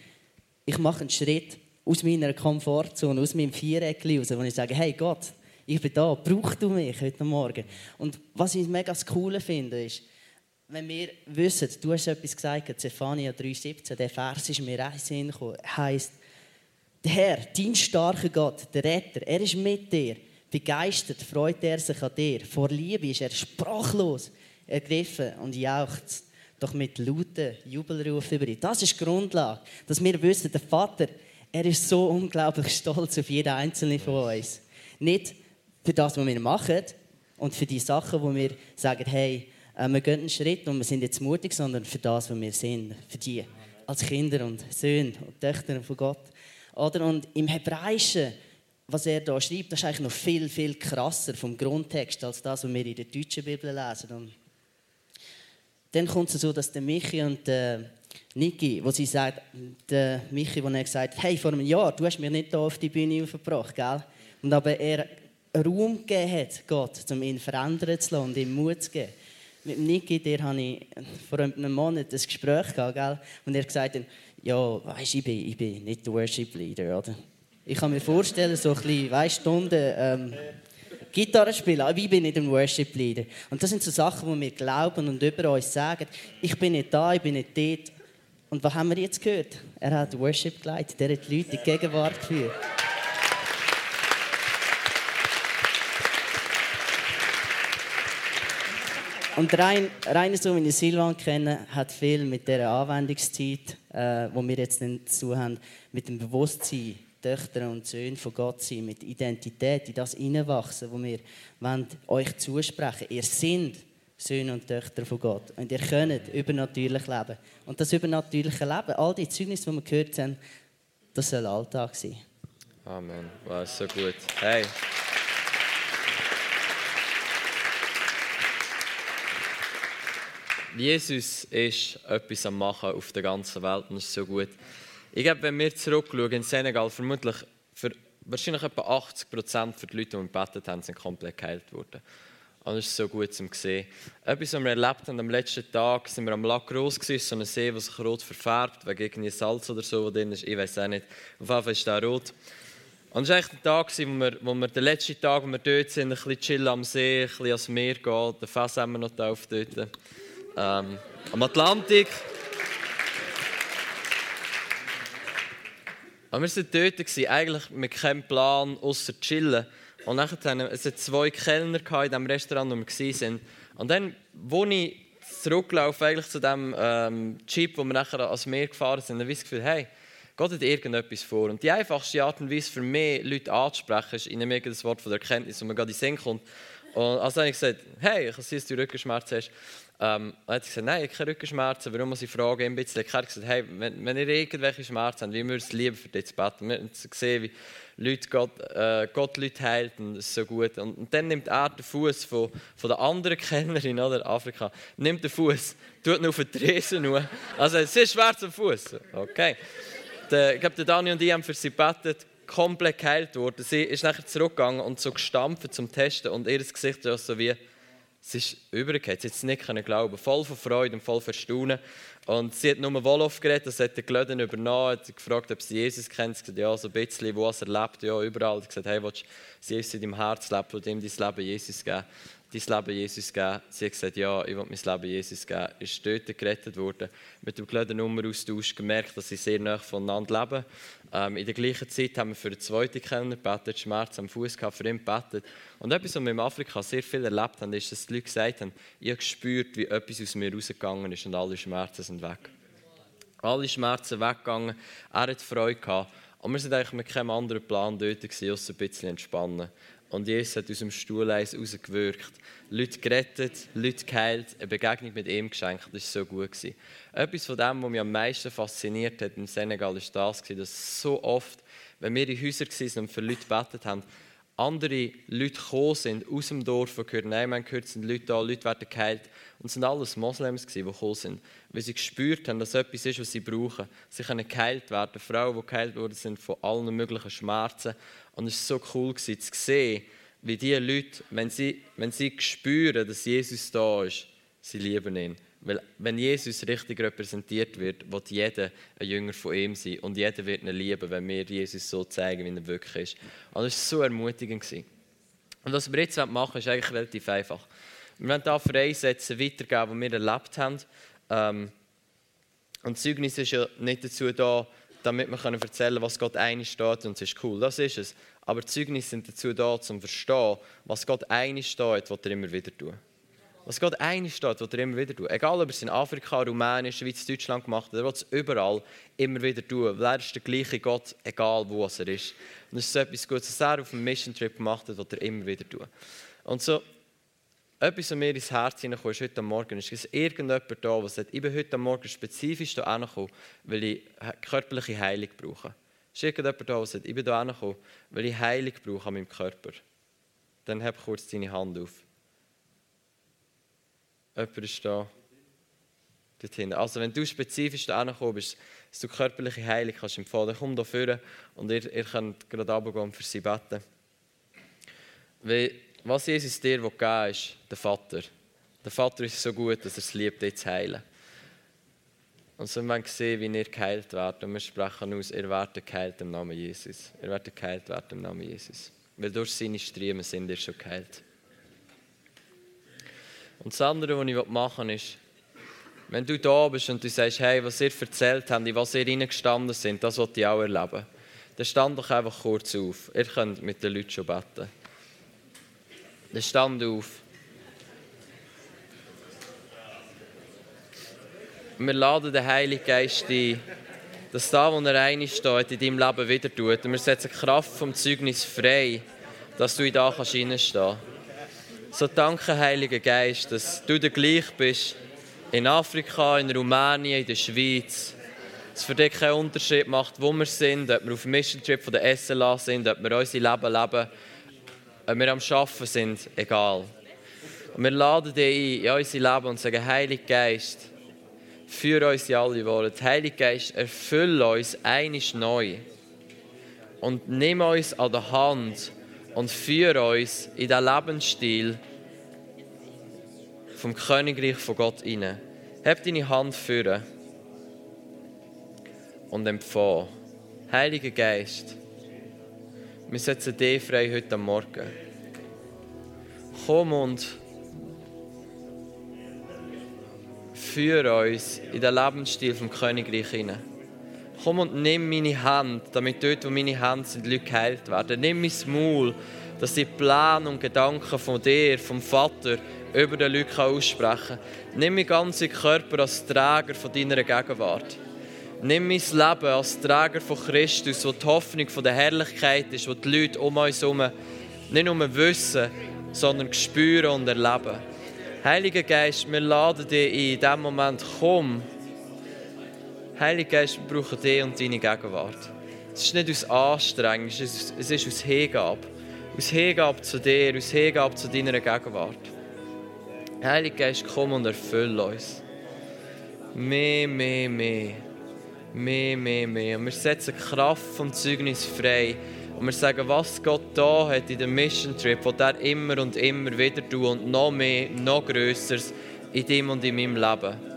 ich mache einen Schritt aus meiner Komfortzone, aus meinem Viereck raus, wo ich sage, hey Gott, ich bin da, brauchst du mich heute Morgen? Und was ich mega cool finde, ist, wenn wir wissen, du hast etwas gesagt, Zephania 3,17, der Vers ist mir ein Sinn gekommen, heisst, der Herr, dein starker Gott, der Retter, er ist mit dir. Begeistert freut er sich an dir. Vor Liebe ist er sprachlos ergriffen und jauchzt. Doch mit lauten Jubelruf über ihn. Das ist die Grundlage, dass wir wissen, der Vater, er ist so unglaublich stolz auf jeden einzelnen von uns. Nicht, für das, was wir machen und für die Sachen, wo wir sagen, hey, äh, wir gehen einen Schritt und wir sind jetzt mutig, sondern für das, was wir sind, für die als Kinder und Söhne und Töchter von Gott. Oder? Und im Hebräischen, was er da schreibt, das ist eigentlich noch viel, viel krasser vom Grundtext als das, was wir in der deutschen Bibel lesen. Und dann kommt es so, dass der Michi und der Niki, wo sie sagt, der Michi, wo er gesagt hat, hey, vor einem Jahr, du hast mich nicht hier auf die Bühne aufgebracht, gell? Und aber er Raum gegeben hat, Gott, um ihn verändern zu lassen und ihm Mut zu geben. Mit Niki, der hatte ich vor einem Monat ein Gespräch gehabt, und er gesagt hat, ja, weißt, ich bin, ich bin nicht Worship Leader, oder? Ich kann mir vorstellen, so ein bisschen, weißt, Stunden ähm, Gitarre spielen, aber ich bin nicht ein Worship Leader. Und das sind so Sachen, die wir glauben und über uns sagen, ich bin nicht da, ich bin nicht dort. Und was haben wir jetzt gehört? Er hat Worship geleitet, er hat die Leute in die Gegenwart geführt. Und rein, rein so, wie ich Silvan kenne, hat viel mit der Anwendungszeit, äh, wo wir jetzt dazu haben, mit dem Bewusstsein, Töchter und Söhne von Gott sein, mit Identität, in das hineinwachsen, wo wir euch zusprechen Ihr seid Söhne und Töchter von Gott. Und ihr könnt übernatürlich leben. Und das übernatürliche Leben, all die Zeugnisse, die wir gehört haben, das soll Alltag sein. Amen. Wow, so gut. Hey. Jesus ist etwas am Machen auf der ganzen Welt und ist so gut. Ich glaube, wenn wir zurückschauen in Senegal, vermutlich für wahrscheinlich etwa 80 Prozent der Leute, die gebetet haben, sind komplett geheilt worden. Und das ist so gut zu sehen. Etwas, was wir erlebt haben am letzten Tag, sind wir am Lac Rose so ein See, der sich rot verfärbt, wegen irgendwie Salz oder so, was drin ist. Ich weiß auch nicht. Auf jeden Fall ist der rot. Und es war echt ein Tag, wo wir, wo wir den letzten Tag, wo wir dort sind, ein bisschen chillen am See, ein bisschen ans Meer gehen. Den Fass haben wir noch drauf dort. Ähm, am Atlantik. Und wir waren dort, eigentlich mit keinem Plan, außer chillen. Und dann hatten es zwei Kellner in dem Restaurant, wo wir waren. Und dann, als ich zurücklaufe eigentlich zu dem ähm, Jeep, wo wir nachher ans Meer gefahren sind, habe ich das Gefühl, hey, Gott hat irgendetwas vor. Und die einfachste Art und Weise für mich, Leute anzusprechen, ist ihnen das Wort von der Erkenntnis, wo man gerade in den Sinn kommt. Und also habe ich gesagt, hey, ich sehe, dass du Rückenschmerzen hast. Ähm, er hat gesagt, nein, ich habe keine Rückenschmerzen. Warum muss ich fragen? Ein bisschen. Ich habe gesagt, hey, wenn, wenn ihr irgendwelche Schmerzen habt, wie würdet es lieber für dich zu beten? Wir haben gesehen, wie Leute Gott, äh, Gott Leute heilt und das ist so gut. Und, und dann nimmt er den Fuß von, von der anderen Kennerin, oder Afrika, nimmt den Fuß, tut ihn auf den Tresen. Also, es ist schwarz am Fuß. Okay. Der, ich glaube, der Dani und ich haben für sie gebetet, komplett geheilt worden. Sie ist nachher zurückgegangen und so gestampft zum Testen und ihr Gesicht war so wie es ist übergegangen. Sie hat es nicht glauben Voll von Freude und voll von Staunen. Und sie hat nur Wolof geredet, das hat der Glöden übernommen, hat gefragt, ob sie Jesus kennt. Sie hat gesagt, ja, so ein bisschen, wo er lebt, ja, überall. Sie hat gesagt, hey, willst du Jesus in deinem Herz willst du ihm dein Leben Jesus geben? Dein Leben Jesus geben? Sie hat gesagt, ja, ich will mein Leben Jesus geben. Ist dort gerettet worden, mit dem Glöden Nummeraustausch gemerkt, dass sie sehr nah voneinander leben. Ähm, in der gleichen Zeit haben wir für den zweiten Kellner gebetet, Schmerz am Fuß gehabt, für ihn gebetet. Und etwas, was wir in Afrika sehr viel erlebt haben, ist, dass die Leute gesagt haben, ich habe gespürt, wie etwas aus mir rausgegangen ist und alle Schmerzen sind weg. Alle Schmerzen weggegangen, er hat Freude gehabt. Und wir waren eigentlich mit keinem anderen Plan dort, außer ein bisschen entspannen. Und Jesus hat aus dem Stuhl rausgewirkt. Leute gerettet, Leute geheilt, eine Begegnung mit ihm geschenkt. Das war so gut. Etwas von dem, was mich am meisten fasziniert hat im Senegal, ist das, dass so oft, wenn wir in Häusern waren und für Leute gebetet haben, andere Leute gekommen sind aus dem Dorf gehört, nein, man gehört, sind Leute da, Leute werden geheilt. Und es waren alles Moslems, die gekommen sind, weil sie gespürt haben, dass etwas ist, was sie brauchen. Sie können geheilt werden. Frauen, die geheilt wurden, sind von allen möglichen Schmerzen. Und es war so cool zu sehen, wie diese Leute, wenn sie, wenn sie spüren, dass Jesus da ist, sie lieben ihn. Weil wenn Jesus richtig repräsentiert wird, wird jeder ein Jünger von ihm sein und jeder wird ihn lieben, wenn wir Jesus so zeigen, wie er wirklich ist. Und das war so ermutigend. Und was wir jetzt machen ist eigentlich relativ einfach. Wir wollen hier freisetzen, weitergeben, was wir erlebt haben. Ähm, und Zeugnis ist ja nicht dazu da, damit wir erzählen können, was Gott einig steht und es ist cool, das ist es. Aber Zeugnisse sind dazu da, um zu verstehen, was Gott einig steht, was er immer wieder tut. Was Gott einig steht, was er immer wieder tut. Egal, ob er es in Afrika, Rumänien, Schweiz, Deutschland gemacht hat, er will es überall immer wieder tun. Weil er ist der gleiche Gott, egal wo er ist. Und das ist etwas Gutes, was er auf einem Mission Trip gemacht hat, was er immer wieder tut. Und so, etwas, was mir ins Herz hineinkommt, ist heute Morgen, ist, dass irgendjemand da, der sagt, ich bin heute Morgen spezifisch hierher gekommen, weil ich körperliche Heilung brauche. Ist irgendjemand da, der sagt, ich bin hierher gekommen, weil ich Heilung brauche an meinem Körper. Dann heb kurz deine Hand auf. Jemand ist da. Dort hinten. Also wenn du spezifisch da gekommen bist, dass du körperliche Heilung kannst empfehlen, dann komm da vorne und ihr, ihr könnt gerade runtergehen und für sie beten. Weil was Jesus dir geben will, ist der Vater. Der Vater ist so gut, dass er es liebt, dich zu heilen. Und so wollen wir sehen, wie ihr geheilt werdet. Und wir sprechen aus, ihr werdet geheilt im Namen Jesus. Ihr werdet geheilt werden im Namen Jesus. Weil durch seine Striemen sind ihr schon geheilt. Und das andere, was ich machen will, ist, wenn du da bist und du sagst, hey, was ihr erzählt habt, in was ihr reingestanden sind, das wollte ich auch erleben. Dann stand doch einfach kurz auf. Ihr könnt mit den Leuten schon beten. Dann stand auf. Wir laden den Heiligen Geist ein, dass da, wo er rein steht, in deinem Leben wieder tut. Und wir setzen die Kraft vom Zeugnis frei, dass du in da kannst reinstehen So danke, Heiliger Geist, dass du der gleich bist in Afrika, in Rumänien, in der Schweiz, es für dich keinen Unterschied macht, wo wir sind, ob wir auf dem Mission Trip von der SLA sind, ob wir unser Leben leben, ob wir am Arbeiten sind, egal. Und wir laden dich ein in unser Leben und sagen, Heiliger Geist, für uns in alle Worte. Heiliger Geist, erfülle uns einisch neu. Und nimm uns an der Hand und führe uns in den Lebensstil vom Königreich von Gott hinein. Heb deine Hand führen und empfangen. Heiliger Geist, wir setzen dich frei heute Morgen. Komm und führe uns in den Lebensstil vom Königreich hinein. Komm und nimm meine Hand, damit dort, wo meine Hände sind, Leute geheilt werden. Nimm mein Maul, dass die Pläne und Gedanken von dir, vom Vater, über den Leuten aussprechen kann. Nimm meinen ganzen Körper als Träger von deiner Gegenwart. Nimm mein Leben als Träger von Christus, wo die Hoffnung von der Herrlichkeit ist, wo die Leute um uns herum nicht nur wissen, sondern spüren und erleben. Heiliger Geist, wir laden dich in diesem Moment, komm. Heiliger Geist, wir brauchen dich und deine Gegenwart. Es ist nicht aus Anstrengung, es ist, es ist aus Hingabe. Aus Hingabe zu dir, aus Hingabe zu deiner Gegenwart. Heiliger Geist, komm und erfülle uns. Mehr, mehr, mehr. Mehr, mehr, mehr. Und wir setzen Kraft vom Zeugnis frei. Und wir sagen, was Gott da hat in dem Mission Trip, was er immer und immer wieder tut und noch mehr, noch Größeres in dem und in meinem Leben.